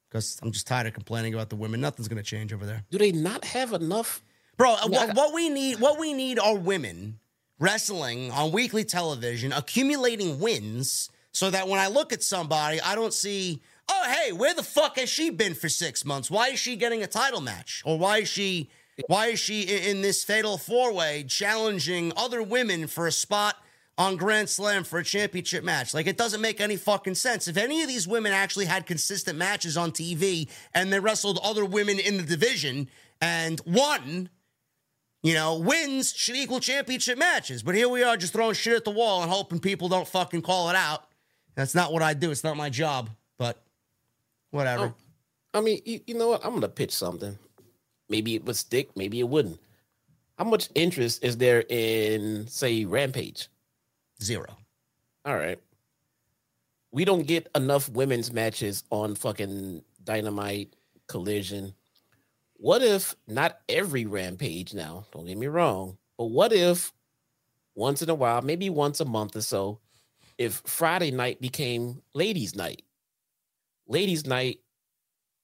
because I'm just tired of complaining about the women. Nothing's gonna change over there. Do they not have enough? Bro, uh, what, what we need, what we need are women wrestling on weekly television, accumulating wins, so that when I look at somebody, I don't see, oh hey, where the fuck has she been for six months? Why is she getting a title match, or why is she, why is she i- in this fatal four way challenging other women for a spot? On Grand Slam for a championship match. Like, it doesn't make any fucking sense. If any of these women actually had consistent matches on TV and they wrestled other women in the division and won, you know, wins should equal championship matches. But here we are just throwing shit at the wall and hoping people don't fucking call it out. That's not what I do. It's not my job. But whatever. Oh, I mean, you, you know what? I'm going to pitch something. Maybe it would stick, maybe it wouldn't. How much interest is there in, say, Rampage? Zero. All right. We don't get enough women's matches on fucking Dynamite Collision. What if not every Rampage now? Don't get me wrong, but what if once in a while, maybe once a month or so, if Friday night became ladies' night? Ladies' night,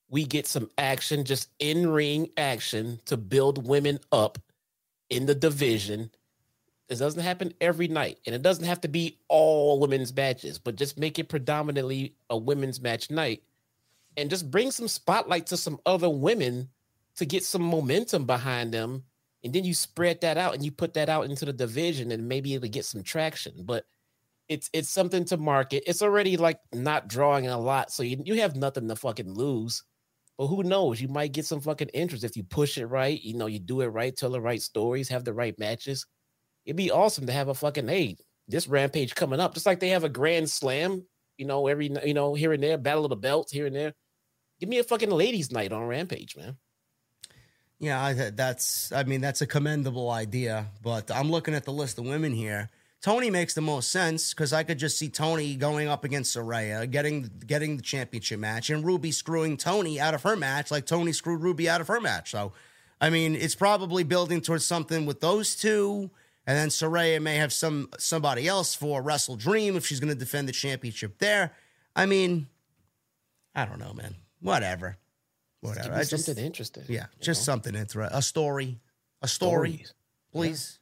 we get some action, just in ring action to build women up in the division it doesn't happen every night, and it doesn't have to be all women's matches, but just make it predominantly a women's match night, and just bring some spotlight to some other women to get some momentum behind them, and then you spread that out and you put that out into the division, and maybe it'll get some traction. But it's it's something to market. It's already like not drawing a lot, so you you have nothing to fucking lose. But who knows? You might get some fucking interest if you push it right. You know, you do it right, tell the right stories, have the right matches it'd be awesome to have a fucking hey, this rampage coming up, just like they have a grand slam, you know, every you know, here and there, battle of the belts here and there. Give me a fucking ladies' night on Rampage, man. Yeah, I, that's. I mean, that's a commendable idea. But I'm looking at the list of women here. Toni makes the most sense because I could just see Toni going up against Saraya, getting getting the championship match, and Ruby screwing Toni out of her match, like Toni screwed Ruby out of her match. So, I mean, it's probably building towards something with those two, and then Saraya may have some somebody else for WrestleDream if she's going to defend the championship there. I mean, I don't know, man. Whatever, whatever. I just, something interesting. yeah, just know? something interesting. A story. A story, Stories. please.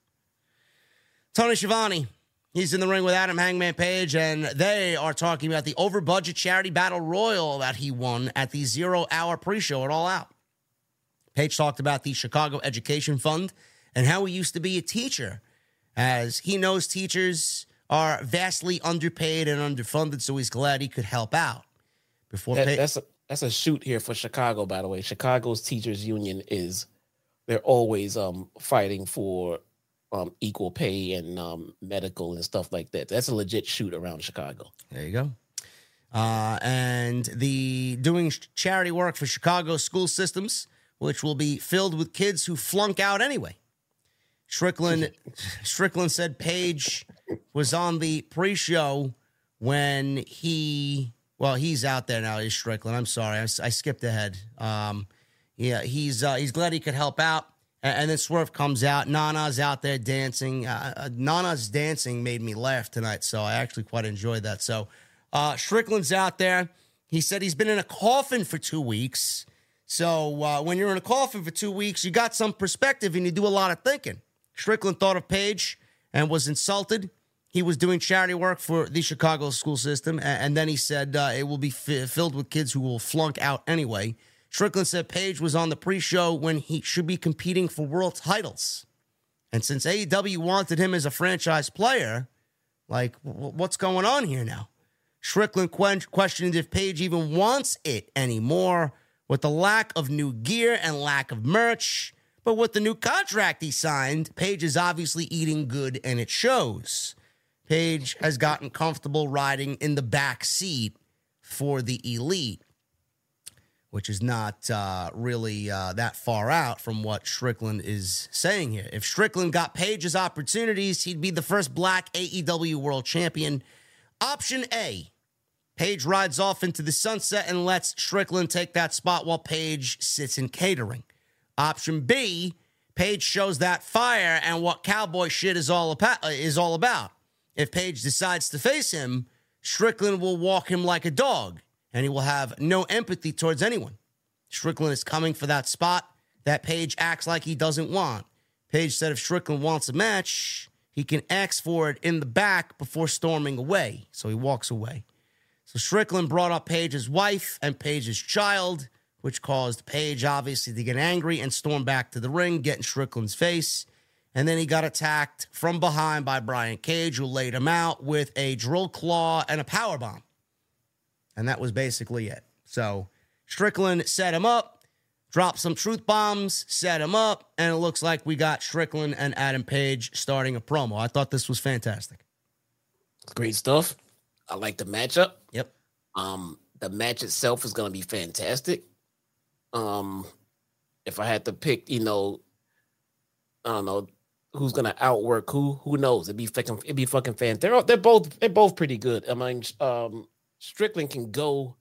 Tony Schiavone. He's in the ring with Adam Hangman Page, and they are talking about the over budget charity battle royal that he won at the zero hour pre show at All Out. Page talked about the Chicago Education Fund and how he used to be a teacher, as he knows teachers are vastly underpaid and underfunded, so he's glad he could help out. Before That, Page, that's that's a shoot here for Chicago, by the way. Chicago's teachers union is they're always um fighting for um equal pay and um medical and stuff like that. That's a legit shoot around Chicago. There you go. Uh, and the doing charity work for Chicago school systems, which will be filled with kids who flunk out anyway. Strickland <laughs> Strickland said Page was on the pre-show when he well he's out there now. He's Strickland. I'm sorry, I, I skipped ahead. Um, yeah, he's uh, he's glad he could help out. And, and then Swerve comes out. Nana's out there dancing. Uh, uh, Nana's dancing made me laugh tonight, so I actually quite enjoyed that. So uh, Strickland's out there. He said he's been in a coffin for two weeks. So uh, when you're in a coffin for two weeks, you got some perspective and you do a lot of thinking. Strickland thought of Page and was insulted. He was doing charity work for the Chicago school system, and, then he said uh, it will be f- filled with kids who will flunk out anyway. Strickland said Page was on the pre-show when he should be competing for world titles, and since AEW wanted him as a franchise player, like w- what's going on here now? Strickland questioned if Page even wants it anymore with the lack of new gear and lack of merch. But with the new contract he signed, Page is obviously eating good and it shows. Page has gotten comfortable riding in the back seat for the elite, which is not uh, really uh, that far out from what Strickland is saying here. If Strickland got Page's opportunities, he'd be the first black AEW world champion. Option A Page rides off into the sunset and lets Strickland take that spot while Page sits in catering. Option B, Page shows that fire and what cowboy shit is all about, uh, is all about. If Page decides to face him, Strickland will walk him like a dog and he will have no empathy towards anyone. Strickland is coming for that spot that Page acts like he doesn't want. Page said if Strickland wants a match, he can ask for it in the back before storming away. So he walks away. So Strickland brought up Page's wife and Page's child, which caused Page obviously to get angry and storm back to the ring, get in Strickland's face. And then he got attacked from behind by Brian Cage, who laid him out with a drill claw and a power bomb. And that was basically it. So Strickland set him up, dropped some truth bombs, set him up, and it looks like we got Strickland and Adam Page starting a promo. I thought this was fantastic. Great stuff. I like the matchup. Yep. Um, the match itself is going to be fantastic. Um, if I had to pick, you know, I don't know who's going to outwork who. Who knows? It'd be fucking. It'd be fucking fan. They're they're both they're both pretty good. I mean, um, Strickland can go.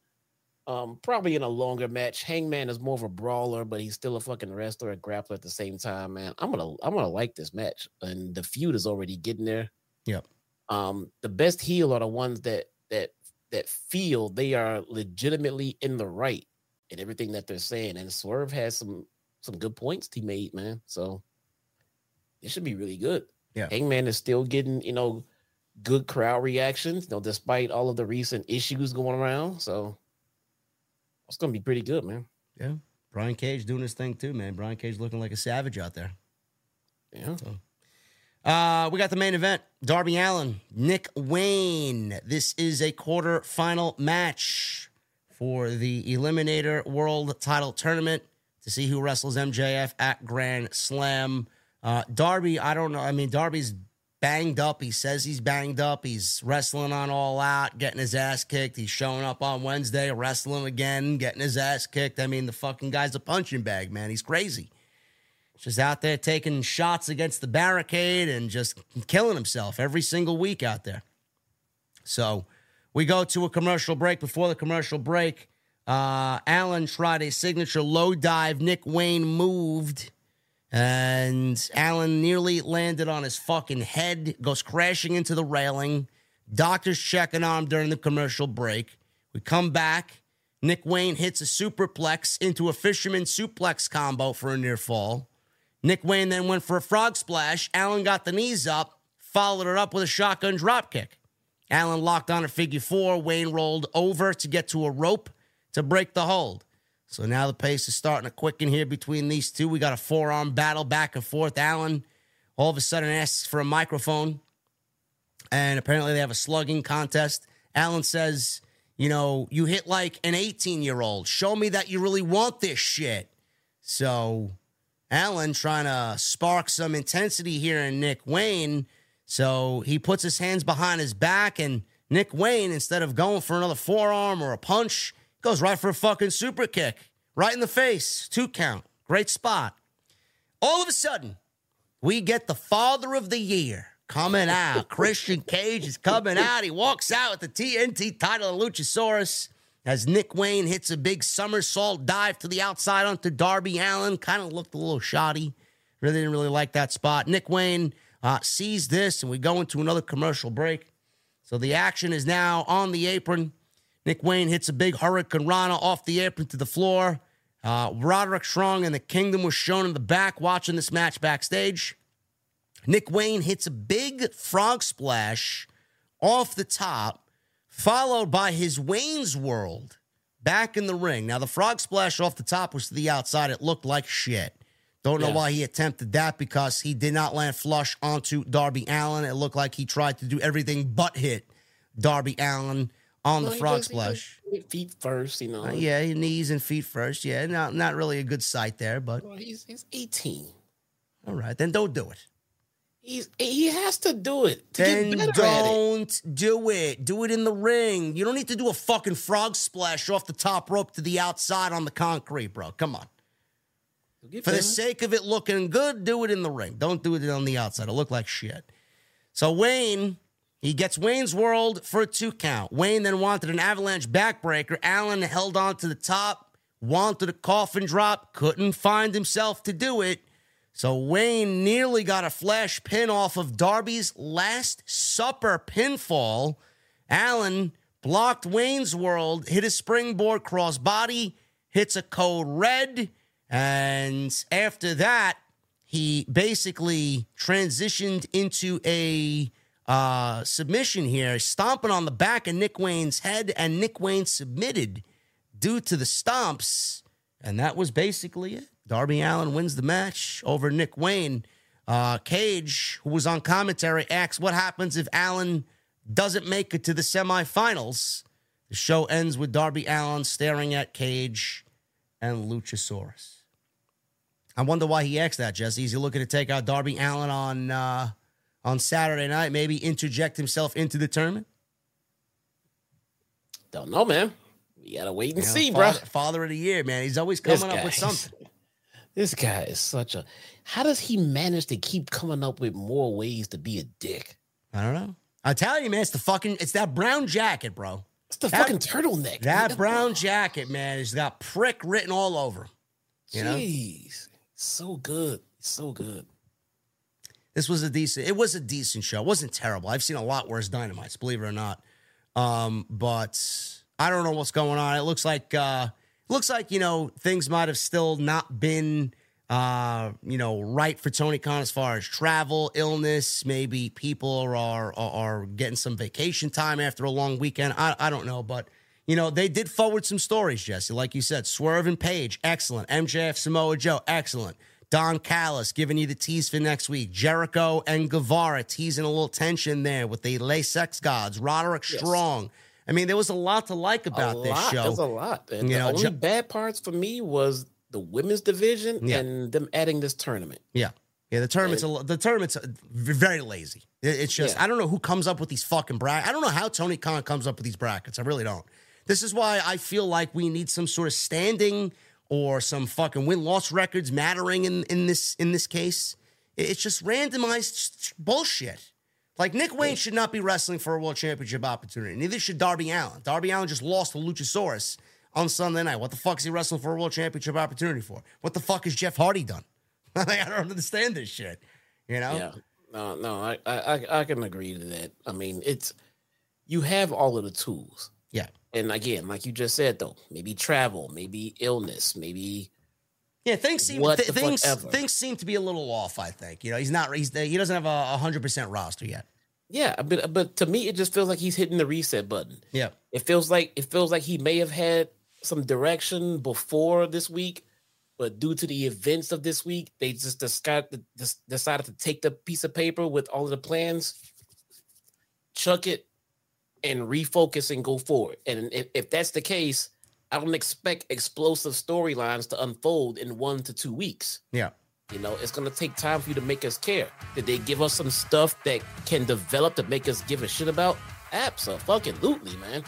Um, probably in a longer match. Hangman is more of a brawler, but he's still a fucking wrestler, a grappler at the same time. Man, I'm gonna I'm gonna like this match, and the feud is already getting there. Yep. Um, the best heel are the ones that that that feel they are legitimately in the right in everything that they're saying. And Swerve has some some good points he made, man. So it should be really good. Yeah. Hangman is still getting, you know, good crowd reactions, you know, despite all of the recent issues going around. So it's gonna be pretty good, man. Yeah. Brian Cage doing his thing too, man. Brian Cage looking like a savage out there. Yeah. So. Uh, we got the main event Darby Allin, Nick Wayne. This is a quarter final match for the Eliminator World Title Tournament to see who wrestles MJF at Grand Slam. Uh, Darby, I don't know. I mean, Darby's banged up. He says he's banged up. He's wrestling on All Out, getting his ass kicked. He's showing up on Wednesday, wrestling again, getting his ass kicked. I mean, the fucking guy's a punching bag, man. He's crazy just out there taking shots against the barricade and just killing himself every single week out there. So we go to a commercial break. Before the commercial break, uh, Allin tried a signature low dive. Nick Wayne moved, and Allin nearly landed on his fucking head, goes crashing into the railing. Doctors checking on him during the commercial break. We come back. Nick Wayne hits a superplex into a fisherman suplex combo for a near fall. Nick Wayne then went for a frog splash. Allin got the knees up, followed it up with a shotgun dropkick. Allin locked on a figure four. Wayne rolled over to get to a rope to break the hold. So now the pace is starting to quicken here between these two. We got a forearm battle back and forth. Allin all of a sudden asks for a microphone, and apparently they have a slugging contest. Allin says you know, you hit like an 18 year old. Show me that you really want this shit. So Allin trying to spark some intensity here in Nick Wayne. So he puts his hands behind his back, and Nick Wayne, instead of going for another forearm or a punch, goes right for a fucking super kick. Right in the face. Two count. Great spot. All of a sudden, we get the father of the year coming out. <laughs> Christian Cage is coming out. He walks out with the TNT title of Luchasaurus as Nick Wayne hits a big somersault dive to the outside onto Darby Allin. Kind of looked a little shoddy. Really didn't really like that spot. Nick Wayne uh, sees this, and we go into another commercial break. So the action is now on the apron. Nick Wayne hits a big hurricanrana off the apron to the floor. Uh, Roderick Strong and the Kingdom was shown in the back watching this match backstage. Nick Wayne hits a big frog splash off the top, followed by his Wayne's World back in the ring. Now, the frog splash off the top was to the outside. It looked like shit. Don't know Yeah. why he attempted that because he did not land flush onto Darby Allin. It looked like he tried to do everything but hit Darby Allin on the Well, he frog splash. Feet first, you know. Uh, yeah, knees and feet first. Yeah, not not really a good sight there, but Well, he's he's 18. all right, then don't do it. He's he has to do it to Then at it. don't do it. Do it in the ring. You don't need to do a fucking frog splash off the top rope to the outside on the concrete, bro. Come on. For the sake of it looking good, do it in the ring. Don't do it on the outside. It'll look like shit. So Wayne, he gets Wayne's World for a two count. Wayne then wanted an avalanche backbreaker. Allin held on to the top, wanted a coffin drop, couldn't find himself to do it. So Wayne nearly got a flash pin off of Darby's last supper pinfall. Allin blocked Wayne's World, hit a springboard crossbody, hits a code red, and after that, he basically transitioned into a uh, submission here, stomping on the back of Nick Wayne's head, and Nick Wayne submitted due to the stomps, and that was basically it. Darby Allin wins the match over Nick Wayne. Uh, Cage, who was on commentary, asks what happens if Allin doesn't make it to the semifinals. The show ends with Darby Allin staring at Cage and Luchasaurus. I wonder why he asked that, Jesse. Is he looking to take out Darby Allin on uh, on Saturday night? Maybe interject himself into the tournament? Don't know, man. We gotta wait and You know, see, bro. father, father of the year, man. He's always coming up with something. <laughs> This guy is such a. How does he manage to keep coming up with more ways to be a dick? I don't know. I tell you, man, it's the fucking it's that brown jacket, bro. It's the That- fucking turtleneck. That brown jacket, man, has got prick written all over. you know? So good, so good. This was a decent. It was a decent show. It wasn't terrible. I've seen a lot worse dynamites, believe it or not. Um, but I don't know what's going on. It looks like uh, looks like you know things might have still not been uh, you know right for Tony Khan as far as travel, illness. Maybe people are are, are getting some vacation time after a long weekend. I I don't know, but. You know, they did forward some stories, Jesse. Like you said, Swerve and Page, excellent. MJF Samoa Joe, excellent. Don Callis giving you the tease for next week. Jericho and Guevara teasing a little tension there with the Le Sex Gods. Roderick Yes. Strong. I mean, there was a lot to like about a this lot. show. There's a lot. And You the know, only Jo- bad parts for me was the women's division Yeah. and them adding this tournament. Yeah. Yeah, the tournament's a, lo- the tournament's uh, very lazy. It- It's just Yeah. I don't know who comes up with these fucking brackets. I don't know how Tony Khan comes up with these brackets. I really don't. This is why I feel like we need some sort of standing or some fucking win loss records mattering in in this in this case. It's just randomized bullshit. Like Nick Wayne should not be wrestling for a world championship opportunity. Neither should Darby Allin. Darby Allin just lost to Luchasaurus on Sunday night. What the fuck is he wrestling for a world championship opportunity for? What the fuck has Jeff Hardy done? <laughs> I don't understand this shit. You know? Yeah. No, no, I, I, I- I can agree to that. I mean, it's you have all of the tools. Yeah. And again, like you just said, though, maybe travel, maybe illness, maybe Yeah, things seem th- things things seem to be a little off. I think you know he's not he's he doesn't have a hundred percent roster yet. yeah. But uh, but to me, it just feels like he's hitting the reset button. Yeah, It feels like it feels like he may have had some direction before this week, but due to the events of this week, they just decided just decided to take the piece of paper with all of the plans, chuck it, and refocus and go forward. And if, if that's the case, I don't expect explosive storylines to unfold in one to two weeks. Yeah. You know, it's gonna take time for you to make us care. Did they give us some stuff that can develop to make us give a shit about? Absolutely, man.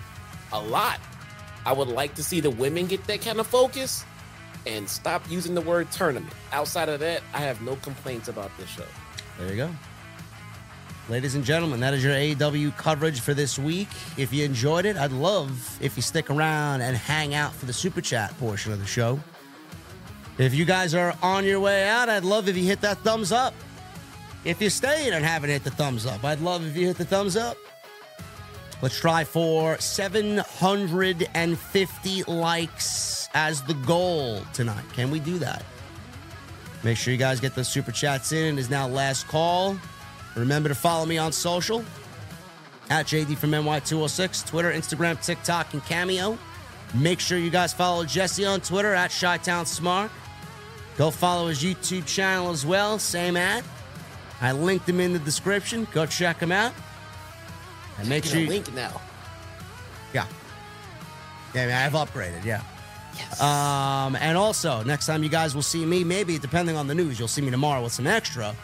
A lot. I would like to see the women get that kind of focus and stop using the word tournament. Outside of that, I have no complaints about this show. There you go. Ladies and gentlemen, that is your AEW coverage for this week. If you enjoyed it, I'd love if you stick around and hang out for the super chat portion of the show. If you guys are on your way out, I'd love if you hit that thumbs up. If you're staying and haven't hit the thumbs up, I'd love if you hit the thumbs up. Let's try for 750 likes as the goal tonight. Can we do that? Make sure you guys get those super chats in. It is now last call. Remember to follow me on social at JD from NY206, Twitter, Instagram, TikTok, and Cameo. Make sure you guys follow Jesse on Twitter at Chitown Smark. Go follow his YouTube channel as well, same ad. I linked him in the description. Go check him out. And make sure you, link now. yeah. Yeah, man, I've upgraded, yeah. Yes. Um, and also, next time you guys will see me, maybe depending on the news, you'll see me tomorrow with some extra.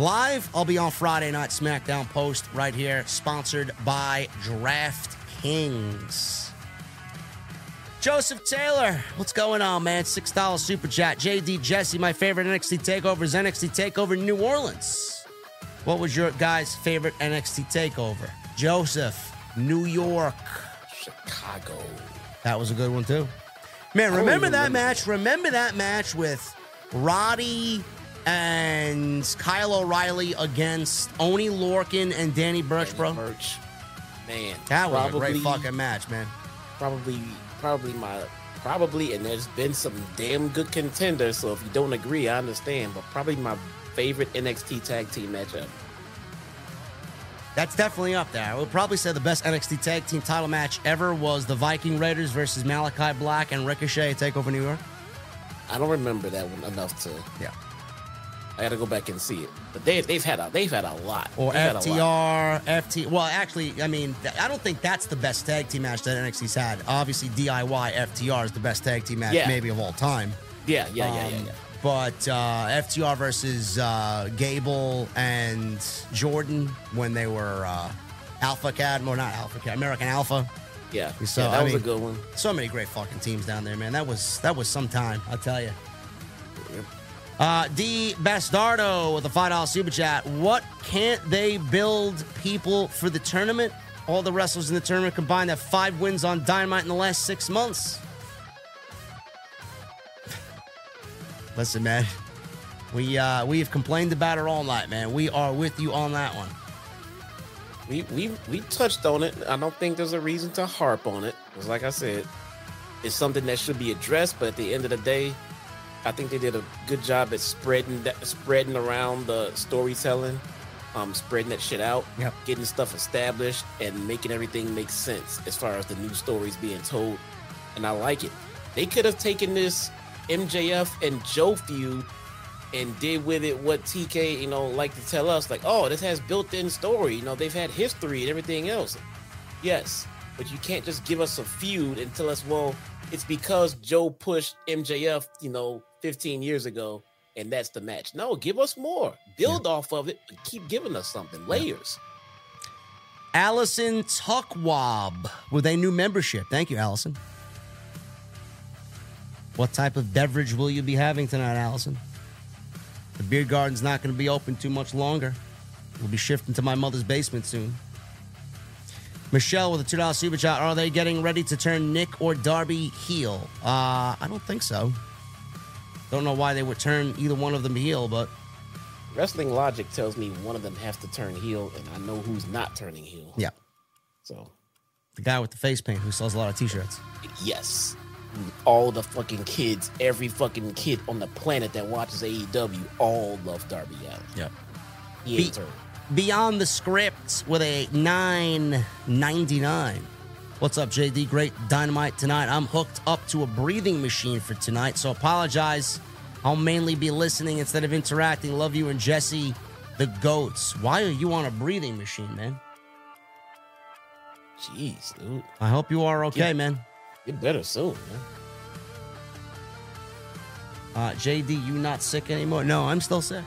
Live, I'll be on Friday Night SmackDown Post right here, sponsored by DraftKings. Joseph Taylor, what's going on, man? $6 super chat. JD Jesse, my favorite NXT takeover is NXT Takeover New Orleans. What was your guys' favorite NXT takeover? Joseph, New York. Chicago. That was a good one too. Man, remember that remember match? Remember that match with Roddy and Kyle O'Reilly against Oney Lorcan and Danny Burch, bro? Merch. Man. That was a great fucking match, man. probably probably my probably and there's been some damn good contenders so if you don't agree i understand but probably my favorite nxt tag team matchup That's definitely up there. I would probably say the best NXT tag team title match ever was the Viking Raiders versus Malachi Black and Ricochet at Takeover New York. i don't remember that one enough to Yeah. I gotta go back and see it but they, they've had a they've had a lot Or They've had a lot. FTR, FT. Well, actually, I mean, I don't think that's the best tag team match that NXT's had. Obviously, DIY FTR is the best tag team match Yeah. maybe of all time. yeah yeah yeah yeah, Um, yeah. But uh, FTR versus uh, Gable and Jordan when they were uh, Alpha Academy, or not Alpha Academy, American Alpha. yeah, So, yeah that I was mean- a good one So many great fucking teams down there, man. That was that was some time, I'll tell you. Uh, D Bastardo with a five dollar super chat. What can't they build people for the tournament? All the wrestlers in the tournament combined have five wins on Dynamite in the last six months. <laughs> Listen, man, we uh, we have complained about it all night, man. We are with you on that one. we we we touched on it i don't think there's a reason to harp on it because like i said it's something that should be addressed but at the end of the day i think they did a good job at spreading that spreading around the storytelling um spreading that shit out Yep. getting stuff established and making everything make sense as far as the new stories being told and i like it they could have taken this mjf and joe feud and did with it what TK, you know, like to tell us, like, oh, this has built-in story. You know, they've had history and everything else. Yes, but you can't just give us a feud and tell us, well, it's because Joe pushed MJF, you know, 15 years ago, and that's the match. No, give us more. Build off of it, keep giving us something. Layers. Allison Tuckwab with a new membership. Thank you, Allison. What type of beverage will you be having tonight, Allison? The beer garden's not going to be open too much longer. We'll be shifting to my mother's basement soon. Michelle with a $2 super chat. Are they getting ready to turn Nick or Darby heel? Uh, I don't think so. Don't know why they would turn either one of them heel, but Wrestling logic tells me one of them has to turn heel, and I know who's not turning heel. yeah. So The guy with the face paint who sells a lot of t shirts. Yes. All the fucking kids, every fucking kid on the planet that watches AEW, all love Darby Allin. Yeah. He ain't turning. Beyond the Script with a 9.99. What's up, JD? Great dynamite tonight. I'm hooked up to a breathing machine for tonight, so apologize. I'll mainly be listening instead of interacting. Love you and Jesse, the goats. Why are you on a breathing machine, man? Jeez, dude. I hope you are okay, Yeah. man. Get better soon, man. Uh, JD, you not sick anymore? No, I'm still sick.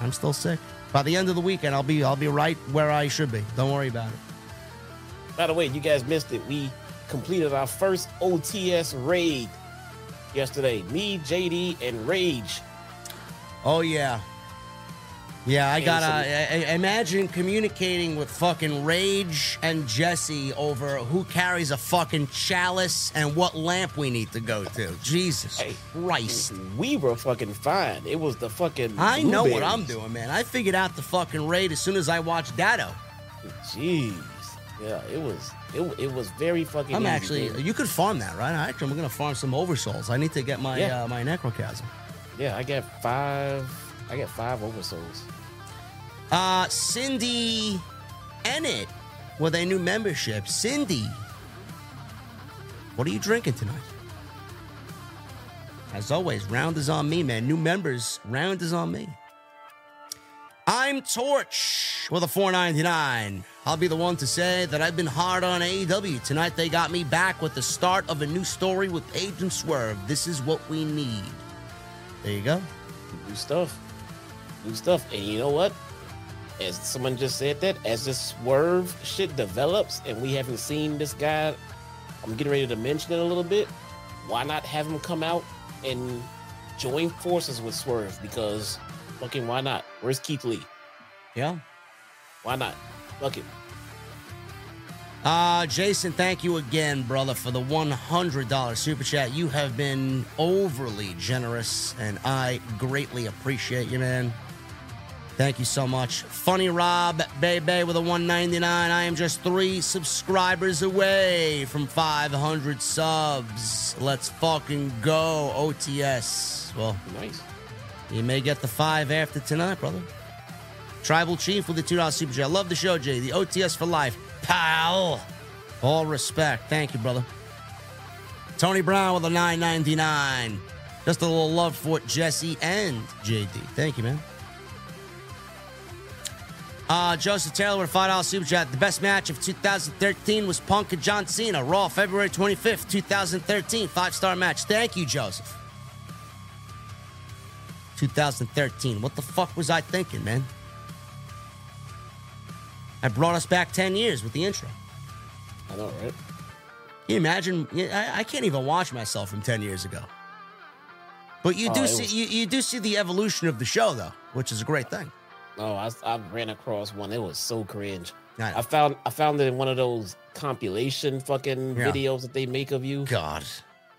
I'm still sick. By the end of the weekend, I'll be I'll be right where I should be. Don't worry about it. By the way, you guys missed it. We completed our first OTS raid yesterday. Me, JD, and Rage. Oh yeah, yeah. I gotta I- I- imagine communicating with fucking Rage and Jesse over who carries a fucking chalice and what lamp we need to go to. Jesus Hey. Christ. We were fucking fine. It was the fucking. I know what I'm doing, man. I figured out the fucking raid as soon as I watched Datto. Jeez. Yeah, it was. It, it was very fucking. I'm easy, actually. dude. You could farm that, right? Actually, I'm gonna farm some oversouls. I need to get my Yeah. uh, my necrochasm. Yeah, I got five. I got five oversouls. Uh, Cindy Ennett with a new membership. Cindy, what are you drinking tonight? As always, round is on me, man. New members, round is on me. I'm Torch with a 499. I'll be the one to say that I've been hard on AEW. Tonight they got me back with the start of a new story with Agent Swerve. This is what we need. There you go. New stuff. New stuff. And you know what? As someone just said that, as this swerve shit develops and we haven't seen this guy, I'm getting ready to mention it a little bit. Why not have him come out and join forces with Swerve? Because fucking why not? Where's Keith Lee? Yeah. Why not? Fuck it. Uh, Jason, thank you again, brother, for the $100 super chat. You have been overly generous, and I greatly appreciate you, man. Thank you so much. Funny Rob, baby, with a 199. I am just three subscribers away from 500 subs. Let's fucking go, OTS. Well, Nice. you may get the five after tonight, brother. Tribal Chief with the $2 super J. I Love the show, Jay. The OTS for life. Pal. All respect. Thank you, brother. Tony Brown with a 999. Just a little love for Jesse and JD. Thank you, man. Uh, Joseph Taylor with a $5 super chat. The best match of 2013 was Punk and John Cena. Raw, February 25th, 2013. Five star match. Thank you, Joseph. 2013. What the fuck was I thinking, man? I brought us back 10 years with the intro. I know, right? Can you imagine? I, I can't even watch myself from 10 years ago. But you Oh, do it see was- you, you do see the evolution of the show though, which is a great thing. No, I, I ran across one. It was so cringe. I. I found I found it in one of those compilation fucking Yeah. videos that they make of you. God.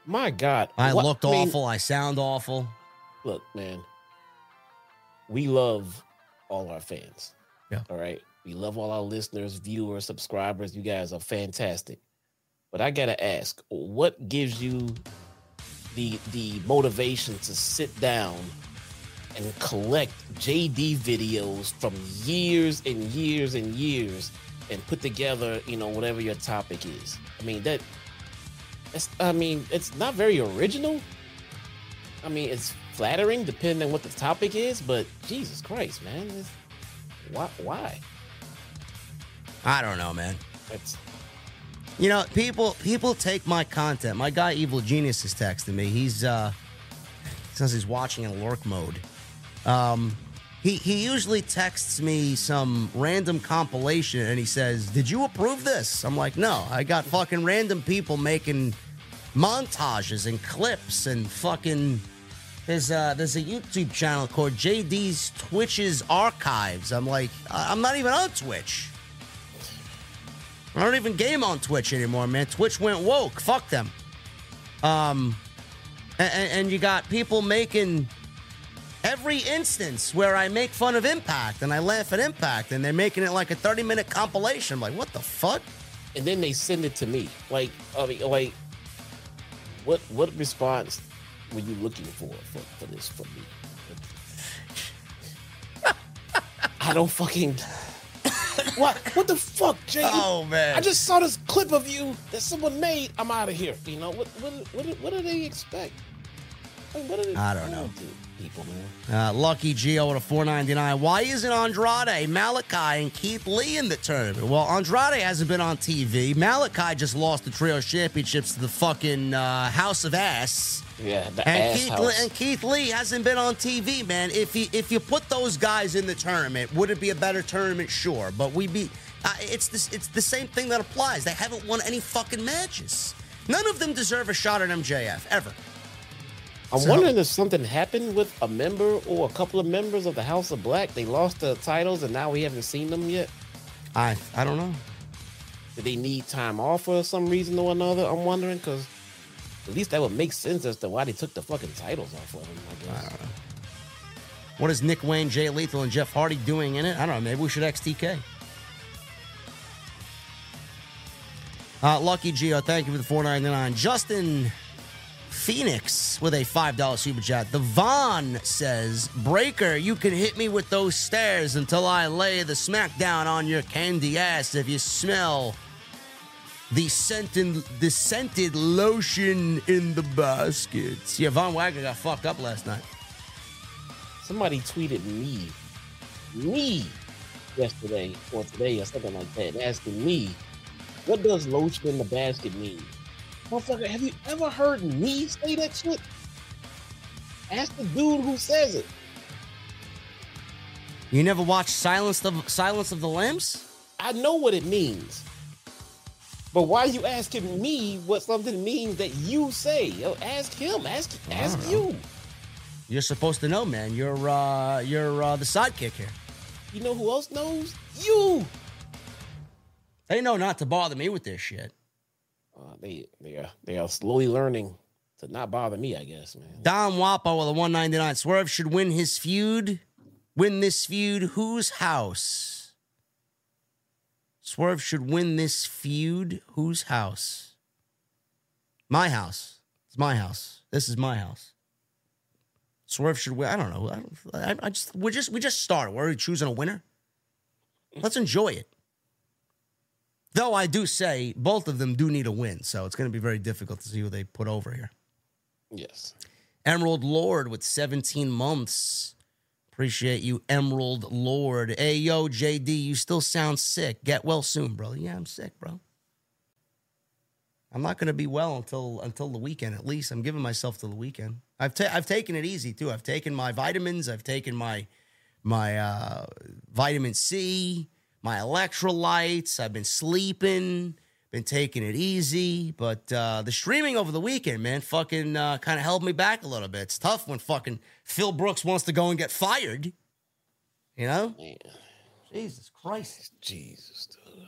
My God, I What- looked mean, awful, I sound awful. Look, man, we love all our fans. Yeah. All right, we love all our listeners, viewers, subscribers. You guys are fantastic. But I gotta ask, what gives you the the motivation to sit down and collect JD videos from years and years and years and put together, you know, whatever your topic is. I mean that that's I mean, it's not very original. I mean, it's flattering depending on what the topic is, but Jesus Christ, man. Why why? I don't know, man. It's You know, people people take my content. My guy Evil Genius is texting me. He's uh says he's watching in lurk mode. Um he he usually texts me some random compilation and he says, "Did you approve this?" I'm like, "No, I got fucking random people making montages and clips and fucking there's uh there's a YouTube channel called JD's Twitch's Archives. I'm like, I'm not even on Twitch. I don't even game on Twitch anymore, man. Twitch went woke. Fuck them. Um, and, and you got people making every instance where I make fun of Impact and I laugh at Impact, and they're making it like a 30 minute compilation. I'm like, what the fuck? and then they send it to me. Like I mean, like what what response were you looking for for, for this from me? I don't fucking what what the fuck, Jay? Oh, man. I just saw this clip of you that someone made. I'm out of here. You know what? What? What, what do they expect? I don't know. People, man. Uh, Lucky Geo at a 499. Why isn't Andrade, Malachi, and Keith Lee in the tournament? Well, Andrade hasn't been on TV. Malachi just lost the trio championships to the fucking uh, House of Ass. Yeah, the And ass Keith, house. Lee, and Keith Lee hasn't been on TV, man. If you if you put those guys in the tournament, would it be a better tournament? Sure, but we be uh, it's this it's the same thing that applies. They haven't won any fucking matches. None of them deserve a shot at MJF ever. I'm So- wondering if something happened with a member or a couple of members of the House of Black. They lost the titles and now we haven't seen them yet. I I don't know. Did they need time off for some reason or another? I'm wondering because at least that would make sense as to why they took the fucking titles off of them. I guess. What is Nick Wayne, Jay Lethal, and Jeff Hardy doing in it? I don't know. Maybe we should XTK. Uh, Lucky Geo, thank you for the 499. Justin Phoenix with a $5 super chat. The Von says, Breakker, you can hit me with those stairs until I lay the smackdown on your candy ass if you smell the scented, the scented lotion in the baskets. Yeah, Von Wagner got fucked up last night. Somebody tweeted me, me, yesterday or today or something like that, asking me, what does lotion in the basket mean? Motherfucker, have you ever heard me say that shit? Ask the dude who says it. You never watched Silence of Silence of the Lambs? I know what it means. But why are you asking me what something means that you say? Yo, ask him. Ask ask you. You're supposed to know, man. You're uh you're uh the sidekick here. You know who else knows? You. They know not to bother me with this shit. Uh, they they are they are slowly learning to not bother me. I guess, man. Don Wapo with a 199. Swerve should win his feud. Win this feud. Whose house? Swerve should win this feud. Whose house? My house. It's my house. This is my house. Swerve should win. I don't know. I, I, I just we just we just started. We're choosing a winner. Let's enjoy it. Though I do say both of them do need a win, so it's going to be very difficult to see who they put over here. Yes. Emerald Lord with 17 months. Appreciate you, Emerald Lord. Hey, yo, JD, you still sound sick. Get well soon, brother. Yeah, I'm sick, bro. I'm not going to be well until until the weekend. At least I'm giving myself to the weekend. I've ta- I've taken it easy too. I've taken my vitamins. I've taken my my uh, vitamin C, my electrolytes. I've been sleeping, been taking it easy. But uh, the streaming over the weekend, man, fucking uh, kind of held me back a little bit. It's tough when fucking Phil Brooks wants to go and get fired. You know? Man. Jesus Christ. Jesus. dude.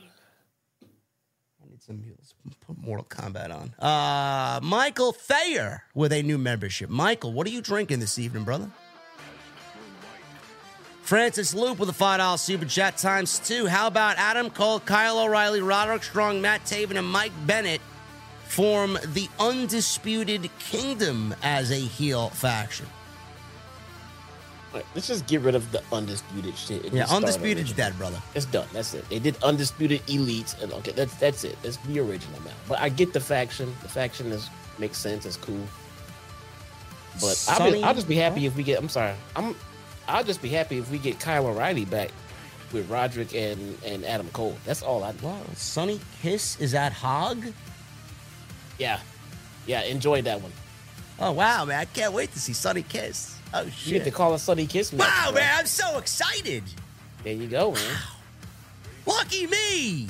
I need some let's put Mortal Kombat on. Uh, Michael Thayer with a new membership. Michael, what are you drinking this evening, brother? Francis Loop with a $5 super chat times two. How about Adam Cole, Kyle O'Reilly, Roderick Strong, Matt Taven, and Mike Bennett form the Undisputed Kingdom as a heel faction? Right, let's just get rid of the undisputed shit. Yeah, undisputed dead, brother. It's done. That's it. They did undisputed elites, and okay, that's that's it. That's the original now. But I get the faction. The faction is makes sense. It's cool. But I'll, be, I'll just be happy if we get. I'm sorry. I'm. I'll just be happy if we get Kyle O'Reilly back with Roderick and and Adam Cole. That's all I. Wow, Sonny Kiss is that Hog? Yeah, yeah. Enjoy that one. Oh, wow, man. I can't wait to see Sonny Kiss. Oh, shit! You get to call a Sonny Kiss match. Wow, bro. man, I'm so excited. There you go, man. Lucky me.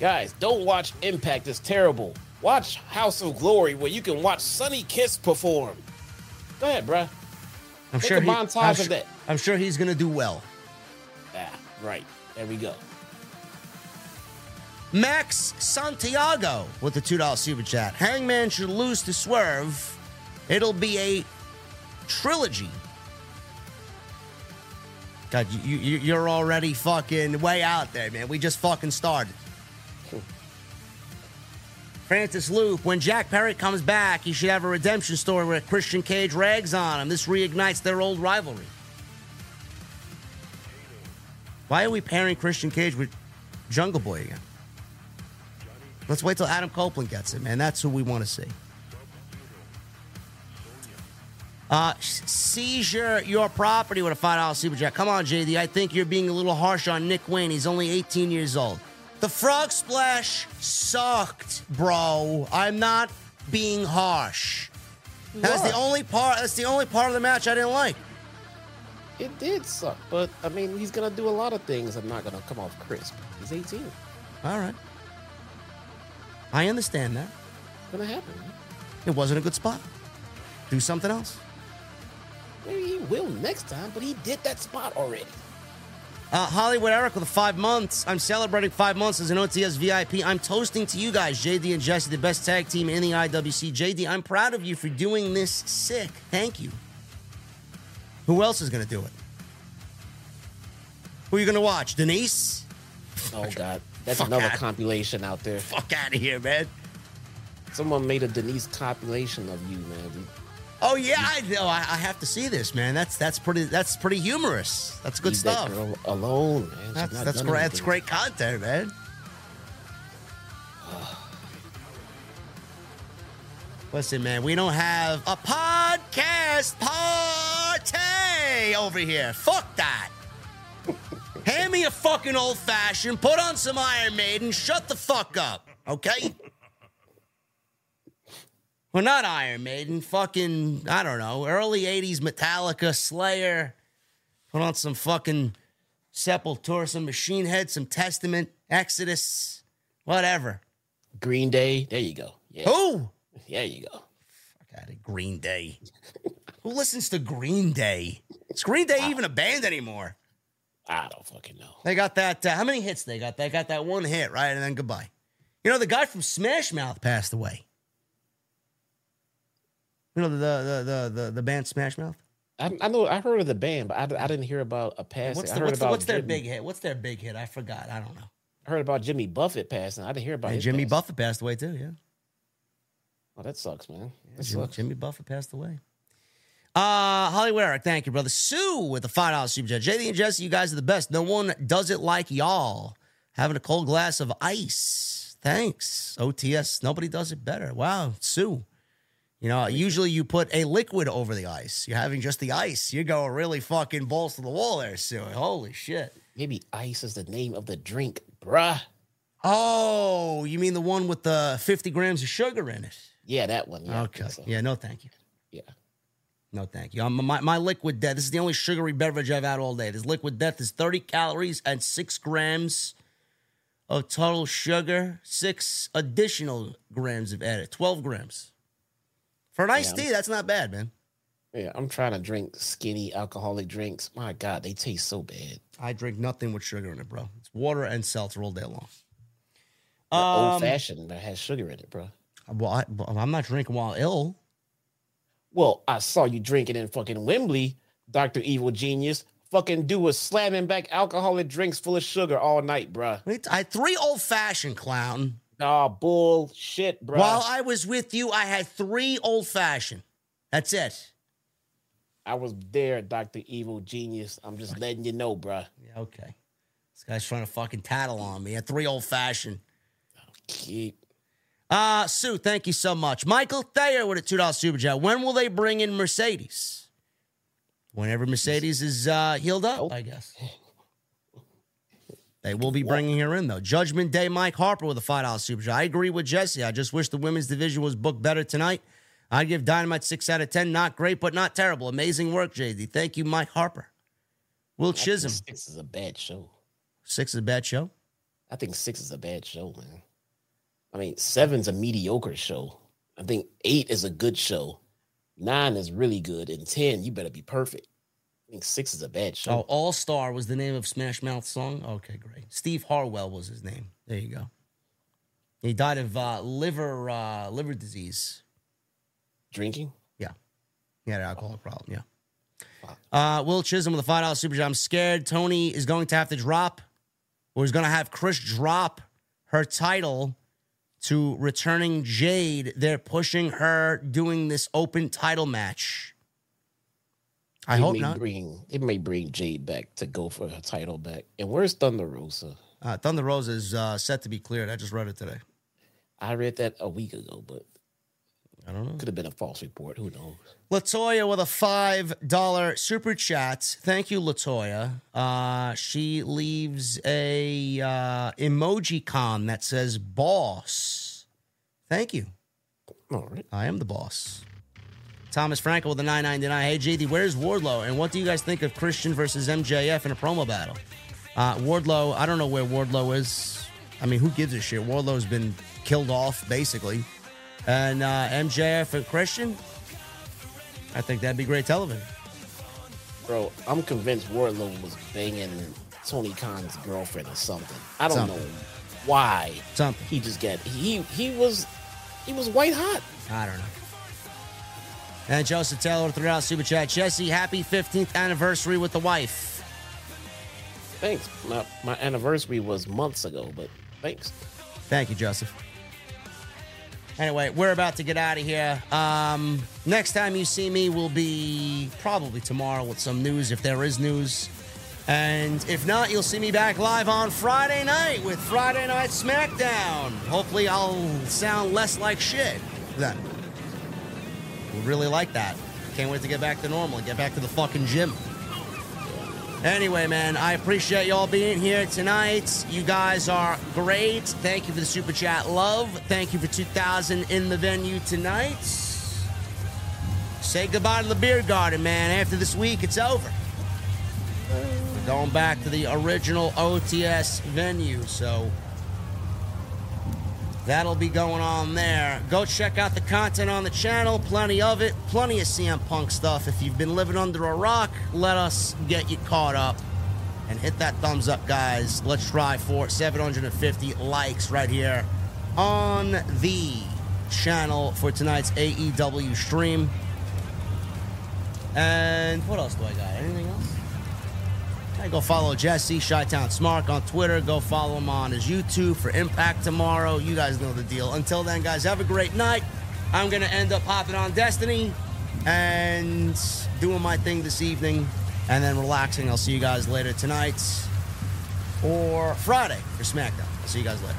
Guys, don't watch Impact. It's terrible. Watch House of Glory, where you can watch Sonny Kiss perform. Go ahead, bruh. I'm sure he- montage I'm of that. I'm sure he's gonna do well. Ah, right. There we go. Max Santiago with the two dollar super chat. Hangman should lose to Swerve. It'll be a trilogy. God, you, you you're already fucking way out there, man. We just fucking started. Francis Loop, when Jack Perry comes back, he should have a redemption story where Christian Cage rags on him. This reignites their old rivalry. Why are we pairing Christian Cage with Jungle Boy again? Let's wait till Adam Copeland gets it, man. That's who we want to see. Uh, seizure your property with a five dollar super jack. Come on, JD. I think you're being a little harsh on Nick Wayne. He's only 18 years old. The frog splash sucked, bro. I'm not being harsh. That's the only part. That's the only part of the match I didn't like. It did suck, but I mean, he's gonna do a lot of things. I'm not gonna come off crisp. He's 18. All right, I understand that. It's gonna happen. It wasn't a good spot. Do something else. Maybe he will next time, but he did that spot already. Uh, Hollywood Eric with five months. I'm celebrating five months as an OTS VIP. I'm toasting to you guys, JD and Jesse, the best tag team in the IWC. JD, I'm proud of you for doing this sick. Thank you. Who else is going to do it? Who are you going to watch? Denise? Oh God, that's Fuck another compilation out there. Fuck out of here, man. Someone made a Denise compilation of you, man. Oh yeah, I know. I, I have to see this, man. That's that's pretty. That's pretty humorous. That's good leave that stuff. girl alone, man. She's That's that's great. That's great content, man. Listen, man, we don't have a podcast party over here. Fuck that. <laughs> Hand me a fucking old fashioned, put on some Iron Maiden, shut the fuck up, okay? Well, not Iron Maiden, fucking, I don't know, early 80s Metallica, Slayer, put on some fucking Sepultura, some Machine Head, some Testament, Exodus, whatever. Green Day. There you go. Yeah, Who? there you go. Fuck out of Green Day. Who listens to Green Day? Is Green Day even a band anymore? I don't fucking know. They got that. Uh, how many hits they got? They got that one hit, right? And then goodbye. You know, the guy from Smash Mouth passed away. You know the the the the, the band Smash Mouth. I, I know. I heard of the band, but I, I didn't hear about a passing. What's I the, heard what's, the, what's their Jimmy- big hit? What's their big hit? I forgot. I don't know. I heard about Jimmy Buffett passing. I didn't hear about And his Jimmy passing. Buffett passed away too. Yeah, Oh, that sucks, man. That Jimmy, sucks. Jimmy Buffett passed away. Uh, Hollywood Eric, thank you, brother. Sue with the five dollars super chat. JD and Jesse, you guys are the best. No one does it like y'all. Having a cold glass of ice. Thanks. OTS. Nobody does it better. Wow, Sue. You know, usually you put a liquid over the ice. You're having just the ice. You go really fucking balls to the wall there, Sue. Holy shit. Maybe ice is the name of the drink, bruh. Oh, you mean the one with the 50 grams of sugar in it? Yeah, that one. Yeah, Okay. so. Yeah, no, thank you. yeah. No, thank you. I'm, my, my liquid death. This is the only sugary beverage I've had all day. This liquid death is 30 calories and six grams of total sugar, six additional grams of added, 12 grams. For an iced Yeah. tea, that's not bad, man. Yeah, I'm trying to drink skinny alcoholic drinks. My God, they taste so bad. I drink nothing with sugar in it, bro. It's water and seltzer all day long. Um, old fashioned that has sugar in it, bro. Well, I, I'm not drinking while ill. Well, I saw you drinking in fucking Wembley, Dr. Evil Genius. Fucking dude was slamming back alcoholic drinks full of sugar all night, bro. I three old fashioned clown. Nah, bullshit, bro. While I was with you, I had three old fashioned. That's it. I was there, Dr. Evil Genius. I'm just letting you know, bro. Yeah, okay. This guy's trying to fucking tattle on me. At three old fashioned. Keep. Uh, Sue, thank you so much. Michael Thayer with a $2 super chat. When will they bring in Mercedes? Whenever Mercedes is uh, healed up, I guess. <laughs> They will be bringing her in, though. Judgment Day, Mike Harper with a $5 super chat. I agree with Jesse. I just wish the women's division was booked better tonight. I'd give Dynamite 6 out of 10. Not great, but not terrible. Amazing work, JD. Thank you, Mike Harper. Will Chisholm. Six is a bad show. Six is a bad show. I think six is a bad show, man. I mean, seven's a mediocre show. I think eight is a good show. Nine is really good. And 10, you better be perfect. Think six is a bad Oh, show. All Star was the name of Smash Mouth song. Okay, great. Steve Harwell was his name. There you go. He died of uh, liver uh, liver disease. Drinking? Yeah, he had an alcoholic problem. Yeah. Uh, Will Chisholm with a five dollar super chat. I'm scared Tony is going to have to drop, or he's going to have Kris drop her title to returning Jade. They're pushing her doing this open title match. I It hope may not. Bring, it may bring Jade back to go for her title back. And where's Thunder Rosa? Uh, Thunder Rosa is uh, set to be cleared. I just read it today. I read that a week ago, but I don't know. Could have been a false report. Who knows? Latoya with a five dollar super chat. Thank you, Latoya. Uh, she leaves a uh, emoji con that says "boss." Thank you. All right. I am the boss. Thomas Frankel with the 999. Hey, JD, where's Wardlow? And what do you guys think of Christian versus MJF in a promo battle? Uh, Wardlow, I don't know where Wardlow is. I mean, who gives a shit? Wardlow's been killed off, basically. And uh, MJF and Christian, I think that'd be great television. Bro, I'm convinced Wardlow was banging Tony Khan's girlfriend or something. I don't Something. know why. Something. He just got he he was he was white hot. I don't know. And Joseph Taylor a $3 super chat. Jesse, happy 15th anniversary with the wife. Thanks. My my anniversary was months ago, but thanks. Thank you, Joseph. Anyway, we're about to get out of here. Um, next time you see me will be probably tomorrow with some news, if there is news. And if not, you'll see me back live on Friday night with Friday Night SmackDown. Hopefully, I'll sound less like shit then. Really like that. Can't wait to get back to normal and get back to the fucking gym. Anyway, man, I appreciate y'all being here tonight. You guys are great. Thank you for the super chat love. Thank you for 2000 in the venue tonight. Say goodbye to the beer garden, man. After this week, it's over. We're going back to the original OTS venue, so that'll be going on there. Go check out the content on the channel. Plenty of it. Plenty of CM Punk stuff. If you've been living under a rock, let us get you caught up. And hit that thumbs up, guys. Let's try for 750 likes right here on the channel for tonight's AEW stream. And what else do I got? Anything else? Go follow Jesse Chitown Smark on Twitter. Go follow him on his YouTube for Impact tomorrow. You guys know the deal. Until then, guys, have a great night. I'm gonna end up hopping on Destiny and doing my thing this evening, and then relaxing. I'll see you guys later tonight or Friday for SmackDown. I'll see you guys later.